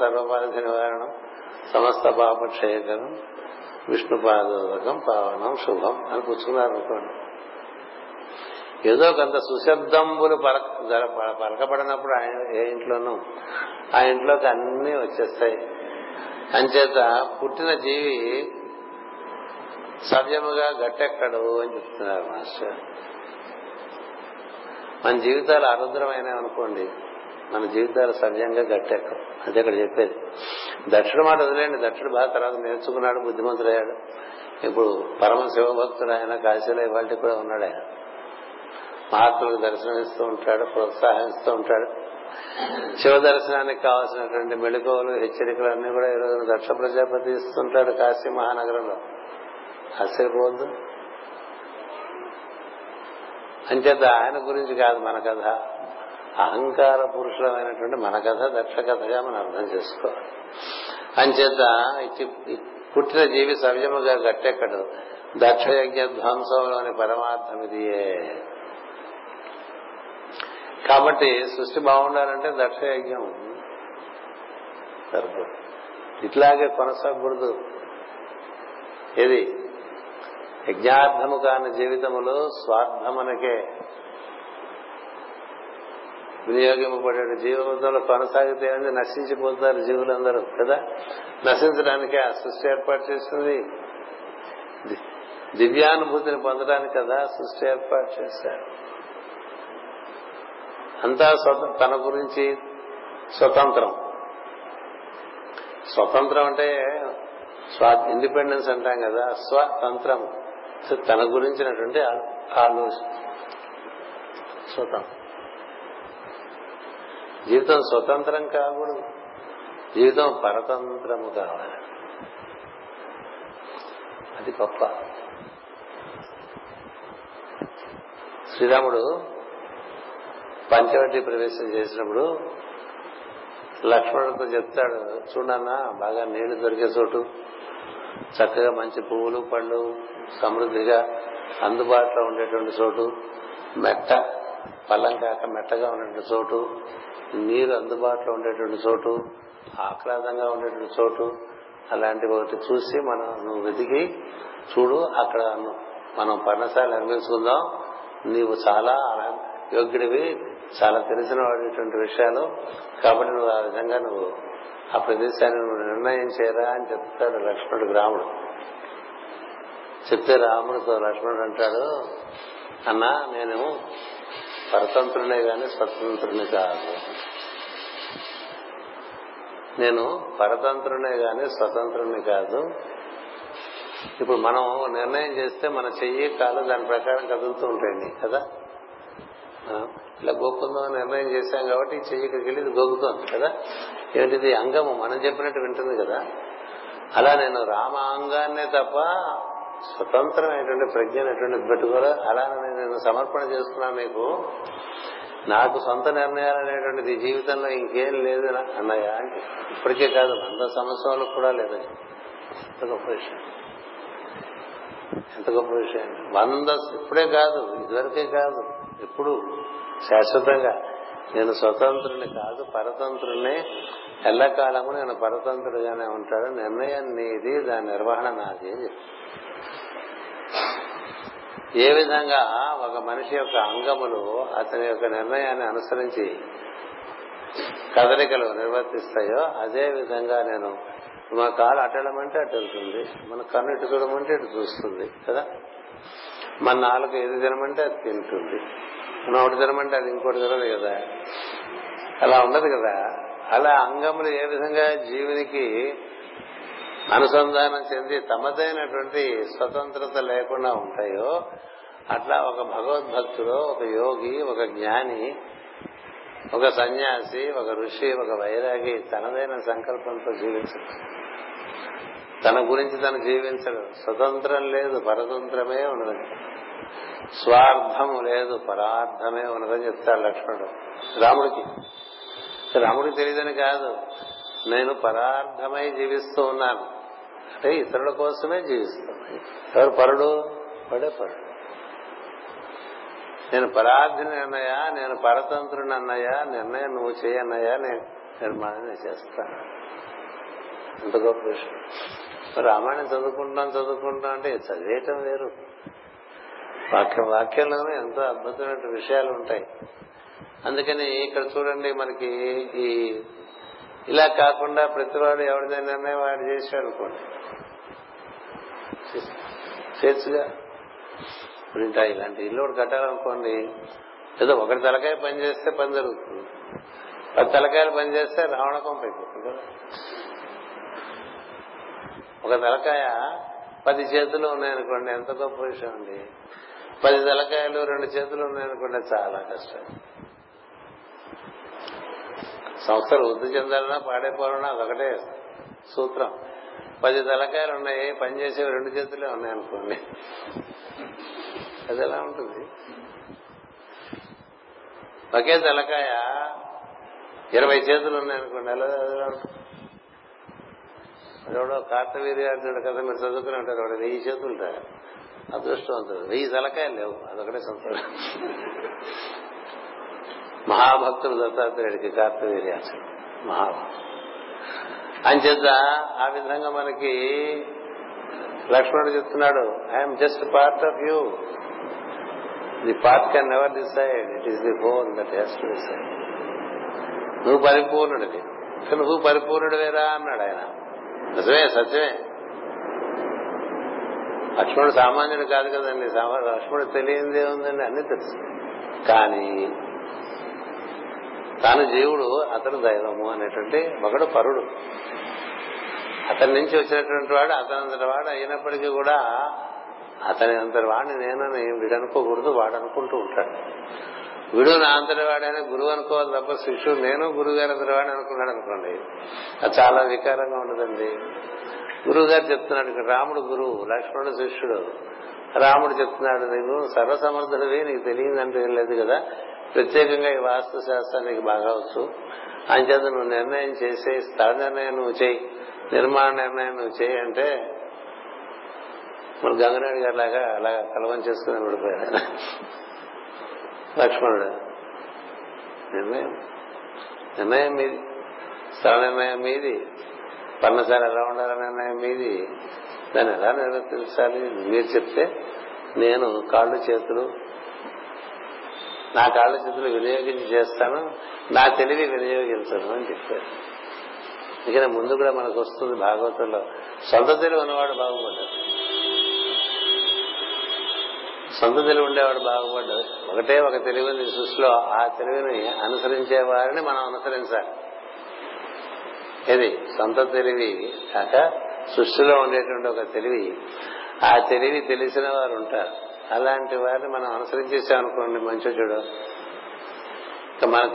నివారణం సమస్త పాప క్షయకరం విష్ణు పాదోదకం పావనం శుభం అని పుచ్చుకున్నారు అనుకోండి. ఏదో కొంత సుశబ్దంబులు పలక పలకబడినప్పుడు ఆయన ఏ ఇంట్లోనూ ఆ ఇంట్లోకి అన్ని వచ్చేస్తాయి. అంచేత పుట్టిన జీవి సవ్యముగా గట్టెక్కడు అని చెప్తున్నారు మాస్టర్. మన జీవితాలు అరుద్రమైన అనుకోండి. మన జీవితాలు సవ్యంగా గట్టెక్కం. అదే ఇక్కడ చెప్పేది. దక్షుడు మాట వదిలేండి దక్షుడు బాగా తర్వాత నేర్చుకున్నాడు బుద్ధిమంతుడయ్యాడు. ఇప్పుడు పరమ శివభక్తుడు ఆయన కాశీలో ఇవాళ కూడా ఉన్నాడు ఆయన. మహాత్ములకు దర్శనమిస్తూ ఉంటాడు ప్రోత్సాహిస్తూ ఉంటాడు. శివ దర్శనానికి కావాల్సినటువంటి మెళుకువలు హెచ్చరికలు అన్ని కూడా ఈ రోజున దక్ష ప్రజాపతి ఇస్తుంటాడు కాశీ మహానగరంలో. ఆశ్చర్యపోవద్దు అంచేత ఆయన గురించి కాదు మన కథ. అహంకార పురుషులమైనటువంటి మన కథ దక్ష కథగా మనం అర్థం చేసుకోవాలి. అంచేత పుట్టిన జీవి సవ్యముగా గట్టెక్కడు దక్ష యజ్ఞ ధ్వంసంలోని పరమార్థం ఇది కాబట్టి సృష్టి బాగుండాలంటే దక్ష యజ్ఞం సరిపోదు. ఇట్లాగే కొనసాగకూడదు. ఏది? యజ్ఞార్థము కాని జీవితములో స్వార్థమనకే వినియోగింపబడే జీవితంలో కొనసాగితే అని నశించిపోతారు జీవులందరూ కదా? నశించడానికే ఆ సృష్టి ఏర్పాటు చేసింది దివ్యానుభూతిని పొందడానికి కదా సృష్టి ఏర్పాటు చేశారు. అంతా తన గురించి స్వతంత్రం. స్వతంత్రం అంటే స్వా ఇండిపెండెన్స్ అంటాం కదా స్వతంత్రం. తన గురించినటువంటి ఆ- ఆలోచన. స్వతంత్రం. జీవితం స్వతంత్రం కాకూడదు. జీవితం పరతంత్రము కావాలి. అది గొప్ప. శ్రీరాముడు పంచవటి ప్రవేశం చేసినప్పుడు లక్ష్మణుడితో చెప్తాడు చూడన్నా బాగా నీళ్ళు దొరికే చోటు. చక్కగా మంచి పువ్వులు పళ్ళు సమృద్ధిగా అందుబాటులో ఉండేటువంటి చోటు. మెట్ట పల్లం కాక మెట్టగా ఉన్నటువంటి చోటు నీరు అందుబాటులో ఉండేటువంటి చోటు ఆహ్లాదంగా ఉండేటువంటి చోటు అలాంటి ఒకటి చూసి మనం నువ్వు వెతికి చూడు అక్కడ మనం పర్ణశాల నిర్మించుకుందాం. నీవు చాలా యోగ్యుడివి చాలా తెలిసిన వాడిటువంటి విషయాలు. కాబట్టి నువ్వు ఆ విధంగా నువ్వు ఆ ప్రదేశాన్ని నువ్వు నిర్ణయం చేయరా అని చెప్తాడు లక్ష్మణుడు రాముడు. చెప్తే రాముడితో లక్ష్మణుడు అంటాడు అన్నా నేను పరతంత్రునే గాని స్వతంత్రుని కాదు. నేను పరతంత్రునే గాని స్వతంత్రుని కాదు. ఇప్పుడు మనం నిర్ణయం చేస్తే మన చెయ్యి కాలు దాని ప్రకారం కదులుతూ ఉంటాయండి కదా? ఇలా గోక్కుందాం నిర్ణయం చేశాం కాబట్టి ఈ చెయ్యి ఇక్కడికి వెళ్ళి గోగుతోంది కదా? ఏంటిది? అంగము మనం చెప్పినట్టు వింటుంది కదా? అలా నేను రామ అంగాన్నే తప్ప స్వతంత్రమైనటువంటి ప్రజ్ఞ అనేటువంటి పెట్టుకోలే అలా నేను సమర్పణ చేసుకున్నా మీకు? నాకు సొంత నిర్ణయాలు అనేటువంటిది జీవితంలో ఇంకేం లేదు నా- అన్నయ్య అంటే ఇప్పటికే కాదు వంద సంవత్సరాలకు కూడా లేదు ఎంత గొప్ప విషయం. ఎంత గొప్ప విషయం. వంద ఇప్పుడే కాదు ఇదివరకే కాదు. ఎప్పుడు? శాశ్వతంగా. నేను స్వతంత్రుని కాదు పరతంత్రుని ఎల్లకాలము నేను పరతంత్రుడుగానే ఉంటాడు నిర్ణయం నీది దాని నిర్వహణ నాది అని చెప్పి. ఏ విధంగా ఒక మనిషి యొక్క అంగములు అతని యొక్క నిర్ణయాన్ని అనుసరించి కదలికలు నిర్వర్తిస్తాయో అదే విధంగా నేను మా కాలు అటు అటు వెళ్తుంది మన కన్ను ఇటు చూడమంటే ఇటు చూస్తుంది కదా? మన నాలుగు ఏది తినమంటే అది తింటుంది. మనం ఒకటి తినమంటే అది ఇంకోటి తినదు కదా? అలా ఉండదు కదా? అలా అంగములు ఏ విధంగా జీవునికి అనుసంధానం చెంది తమదైనటువంటి స్వతంత్రత లేకుండా ఉంటాయో అట్లా ఒక భగవద్భక్తుడు ఒక యోగి ఒక జ్ఞాని ఒక సన్యాసి ఒక ఋషి ఒక వైరాగి తనదైన సంకల్పంతో జీవించడు. తన గురించి తను జీవించడు. స్వతంత్రం లేదు పరతంత్రమే ఉన్నది. స్వార్థం లేదు పరార్థమే ఉన్నదని చెప్తాడు లక్ష్మణుడు. రాముడికి. రాముడికి తెలియదని కాదు. నేను పరార్థమై జీవిస్తూ ఉన్నాను. అంటే ఇతరుల కోసమే జీవిస్తున్నాం. ఎవరు పరుడు? పడే పరుడు. నేను పరార్థిని అన్నయ్యా నేను పరతంత్రుని అన్నయ్యా నిర్ణయం నువ్వు చేయన్నయ్యా నేను నిర్మాణం చేస్తాను. అంత గొప్ప విషయం. రామాయణం చదువుకుంటున్నాం చదువుకుంటున్నాం అంటే చదివేయటం వేరు. వాక్యం వాక్యంలోనే ఎంతో అద్భుతమైన విషయాలు ఉంటాయి. అందుకని ఇక్కడ చూడండి మనకి ఈ ఇలా కాకుండా ప్రతివాడు ఎవరిదైనా నిర్ణయం వాడు చేశాడు అనుకోండి చేర్చుగా. ఇప్పుడు ఇంకా ఇలాంటి ఇల్లు ఒకటి కట్టాలనుకోండి ఏదో ఒకటి తలకాయ పని చేస్తే పని జరుగుతుంది. పది తలకాయలు పని చేస్తే రావణకం అయిపోతుంది కదా. ఒక తలకాయ పది చేతులు ఉన్నాయనుకోండి ఎంత గొప్ప విషయం అండి. పది తలకాయలు రెండు చేతులు ఉన్నాయనుకోండి చాలా కష్టం. సంస్థలు వృద్ధి చెందాలన్నా పాడైపోవాలన్నా అదొకటే సూత్రం. పది తలకాయలు ఉన్నాయి పనిచేసేవి రెండు చేతులే ఉన్నాయనుకోండి అది ఎలా ఉంటుంది? ఒకే తలకాయ ఇరవై చేతులు ఉన్నాయనుకోండి ఎలా ఎలా ఉంటుంది? అదెవడో కార్తవీర్యార్జునుడు కదా మీరు చదువుకుని ఉంటారు వాడు వెయ్యి చేతులు అదృష్టవంతుడు. వెయ్యి తలకాయలు లేవు అదొకటే సంతోషం మహాభక్తుడు దత్తాత్రేయుడికి కార్తవీర్యార్జునుడు మహాభక్తుడు అంచేత ఆ విధంగా మనకి లక్ష్మణుడు చెప్తున్నాడు I'm just part of you the part can never decide it is the whole that has to decide నువ్వు పరిపూర్ణుడివి. నువ్వు పరిపూర్ణుడివేరా అన్నాడు ఆయన. నిజమే సత్యమే. లక్ష్మణుడు సామాన్యుడు కాదు కదండి. లక్ష్మణుడు తెలియందే ఉందండి. అన్ని తెలుసు. కానీ తాను జీవుడు అతను దైవము అనేటువంటి ఒకడు పరుడు. అతని నుంచి వచ్చినటువంటి వాడు అతనంతటి వాడు అయినప్పటికీ కూడా అతని అంతటి వాడిని నేనని వీడనుకోకూడదు వాడు అనుకుంటూ ఉంటాడు. వీడు నా అంతటి వాడైనా గురువు అనుకోవాలి తప్ప శిష్యుడు నేను గురువు గారి అంతటి వాడిని అనుకున్నాడు అనుకోండి. అది చాలా వికారంగా ఉండదండి. గురువు గారు చెప్తున్నాడు ఇక్కడ రాముడు గురువు లక్ష్మణుడు శిష్యుడు. రాముడు చెప్తున్నాడు నీకు సర్వసమర్థుడివి నీకు తెలియదంటే లేదు కదా. ప్రత్యేకంగా ఈ వాస్తు శాస్త్రం నీకు బాగా వచ్చు. అంచేత నువ్వు నిర్ణయం చేసే స్థల నిర్ణయం నువ్వు చేయి. నిర్మాణ నిర్ణయం నువ్వు చేయి అంటే మన గంగనాయుడు గారి లాగా అలా కలవం చేసుకుని పడిపోయాడు లక్ష్మణుడు. నిర్ణయం. నిర్ణయం మీది. స్థల నిర్ణయం మీది. పర్ణశాల ఎలా ఉండాలనే నిర్ణయం మీది. దాన్ని ఎలా నిర్వర్తించాలి? మీరు చెప్తే నేను కాళ్ళు చేతులు నా కాళ్ళ చేతులు వినియోగించి చేస్తాను నా తెలివి వినియోగించను అని చెప్పారు. ఇంకా ముందు కూడా మనకు వస్తుంది భాగవతంలో. సొంత తెలివి ఉన్నవాడు బాగుపడ్డాడు. సొంత తెలివి ఉండేవాడు బాగుపడ్డాడు. ఒకటే ఒక తెలివి ఉంది సృష్టిలో ఆ తెలివిని అనుసరించే వారిని మనం అనుసరించాలి. ఇది సొంత తెలివి కాక సృష్టిలో ఉండేటువంటి ఒక తెలివి. ఆ తెలివి తెలిసిన వారు ఉంటారు. అలాంటి వారిని మనం అనుసరించేసాం అనుకోండి మంచి చెడు. మన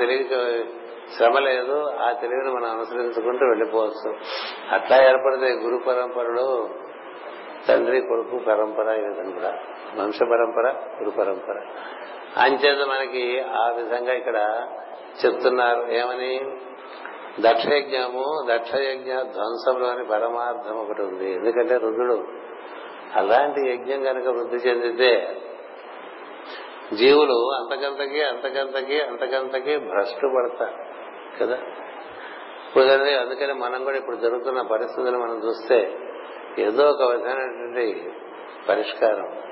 శ్రమ లేదు ఆ తెలివిని మనం అనుసరించుకుంటూ వెళ్ళిపోవచ్చు. అట్లా ఏర్పడితే గురు పరంపరలు తండ్రి కొడుకు పరంపర ఈ కూడా వంశ పరంపర గురు పరంపర. అంచేత మనకి ఆ విధంగా ఇక్కడ చెప్తున్నారు. ఏమని? దక్షయజ్ఞము దక్షయజ్ఞ ధ్వంసంలోని పరమార్థం ఒకటి ఉంది. ఎందుకంటే రుద్రుడు అలాంటి యజ్ఞం కనుక వృద్ధి చెందితే జీవులు అంతకంతకి అంతకంతకి అంతకంతకి భ్రష్టు పడతారు కదా అందుకని మనం కూడా ఇప్పుడు జరుగుతున్న పరిస్థితులు మనం చూస్తే ఏదో ఒక విధమైనటువంటి పరిష్కారం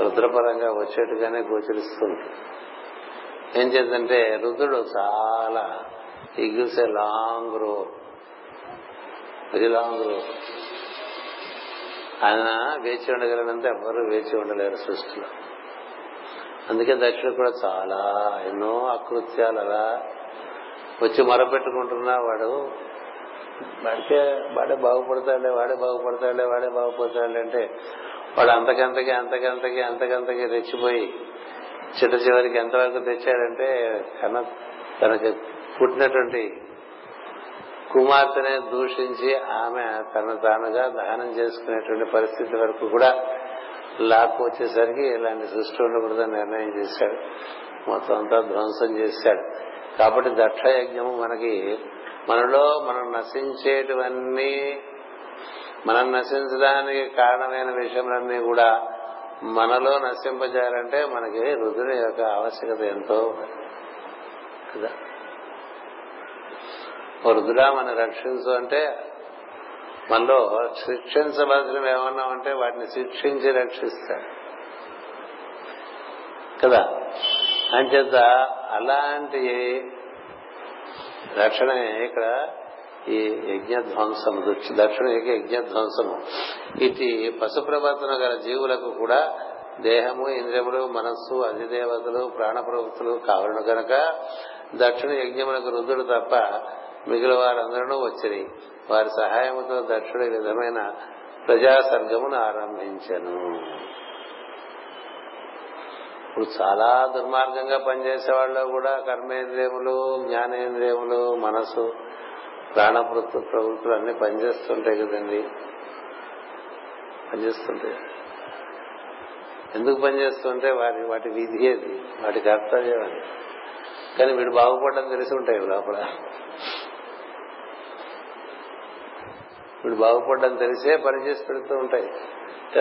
రుద్రపరంగా వచ్చేట్టుగానే గోచరిస్తుంది. ఏం చేద్దంటే రుద్రుడు చాలా ఈ gives a long row very long row ఆయన వేచి ఉండగలిగినంత ఎవరు వేచి ఉండలేరు సృష్టిలో. అందుకే దక్షిణ కూడా చాలా ఎన్నో అకృత్యాలు అలా వచ్చి మొరపెట్టుకుంటున్నా వాడు. వాడికే వాడే బాగుపడతాడులే వాడే బాగుపడతాడులే వాడే బాగుపడతాడు అంటే వాడు అంతకంతకి అంతకంతకి అంతకంతకి రెచ్చిపోయి చిట్ట చివరికి ఎంతవరకు తెచ్చాడంటే కన్న తనకి పుట్టినటువంటి కుమార్తెనే దూషించి ఆమె తన తానుగా దహనం చేసుకునేటువంటి పరిస్థితి వరకు కూడా లాక్కు వచ్చేసరికి ఇలాంటి సృష్టి ఉండకూడదని నిర్ణయం చేశాడు. మొత్తం అంతా ధ్వంసం చేశాడు. కాబట్టి దక్ష యజ్ఞము మనకి మనలో మనం నశించేటివన్నీ మనం నశించడానికి కారణమైన విషయములన్నీ కూడా మనలో నశింపజేయాలంటే మనకి రుద్రుని యొక్క ఆవశ్యకత ఎంతో కదా? ఓ రుద్రా మనం రక్షించు అంటే మనలో శిక్షించవలసినవి ఏమన్నా ఉంటే వాటిని శిక్షించి రక్షిస్తాడు. కదా? అంచేత అలాంటి రక్షణే ఇక్కడ ఈ యజ్ఞధ్వంసము దక్షిణ యజ్ఞధ్వంసము. ఇటు పశు ప్రవర్తన గల జీవులకు కూడా దేహము ఇంద్రియములు మనస్సు అధిదేవతలు ప్రాణ ప్రవృత్తులు కావలను గనక దక్షిణ యజ్ఞములకు రుద్రుడు తప్ప మిగిలిన వారందరూ వచ్చిరి. వారి సహాయముతో దక్షుడు విధమైన ప్రజాసర్గమును ఆరంభించను. ఇప్పుడు చాలా దుర్మార్గంగా పనిచేసే వాళ్ళు కూడా కర్మేంద్రియములు జ్ఞానేంద్రియములు మనసు ప్రాణప్రవృత్తు ప్రవృత్తులు అన్ని పనిచేస్తుంటాయి కదండి. పనిచేస్తుంటాయి. ఎందుకు పనిచేస్తుంటే వారి వాటి విధి అది వాటి కర్తవ్యం అది. కానీ వీడు బాగుపడడం తెలిసి ఉంటాయి లోపల. వీడు బాగుపడడం తెలిసే పనిచేసి పెడుతూ ఉంటాయి.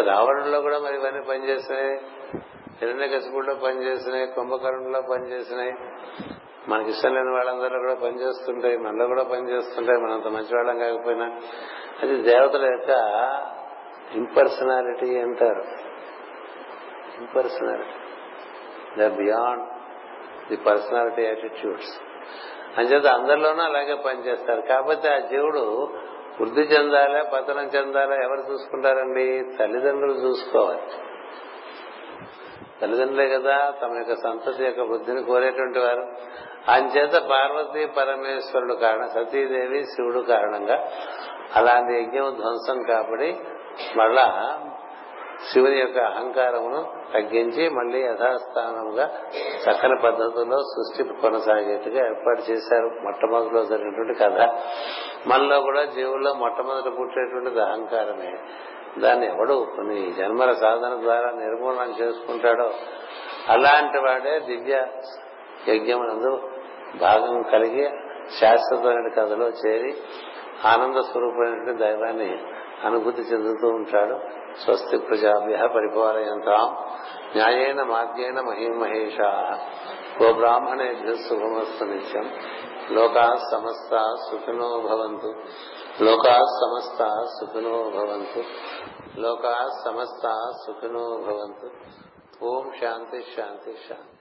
రావణంలో కూడా మరి ఇవన్నీ పనిచేస్తున్నాయి హిరణ్య కసిపుడిలో పనిచేసినాయి కుంభకర్ణంలో పనిచేసినాయి మనకి ఇష్టం లేని వాళ్ళందరూ కూడా పనిచేస్తుంటాయి మనలో కూడా పనిచేస్తుంటాయి మనంత మంచి వాళ్ళం కాకపోయినా. అది దేవతల యొక్క ఇంపర్సనాలిటీ అంటారు. Impersonality. The beyond the personality attitudes అంచేత అందరిలోనూ అలాగే పనిచేస్తారు కాకపోతే ఆ జీవుడు వృద్ధి చెందాలా పతనం చెందాలా ఎవరు చూసుకుంటారండి? తల్లిదండ్రులు చూసుకోవాలి. తల్లిదండ్రులే కదా తమ యొక్క సంతతి యొక్క వృద్ధిని కోరేటువంటి వారు. అంచేత పార్వతి పరమేశ్వరుడు కారణం సతీదేవి శివుడు కారణంగా అలాంటి యజ్ఞం ధ్వంసం కాబట్టి మళ్ళా శివుని యొక్క అహంకారమును తగ్గించి మళ్ళీ యథాస్థానముగా చక్కని పద్ధతుల్లో సృష్టి కొనసాగేట్టుగా ఏర్పాటు చేశారు. మొట్టమొదటిలో జరిగినటువంటి కథ. మనలో కూడా జీవుల్లో మొట్టమొదటి పుట్టేటువంటిది అహంకారమే. దాన్ని ఎవడు కొన్ని జన్మల సాధన ద్వారా నిర్మూలన చేసుకుంటాడో అలాంటి వాడే దివ్య యజ్ఞమునందు భాగం కలిగి శాశ్వతమైన కథలో చేరి ఆనంద స్వరూపమైనటువంటి దైవాన్ని అనుభూతి చెందుతూ ఉంటాడు స్వస్తి ప్రజాభ్య పరిపాలయంతాం. న్యాయేన మార్గేణ మహిమహేష. ఓ బ్రాహ్మణేభ్య శుభమస్తు నిత్యం. లోకా సమస్త సుఖినో భవంతు. లోకా సమస్త సుఖినో భవంతు. లోకా సమస్త సుఖినో భవంతు. ఓం శాంతి శాంతి శాంతి.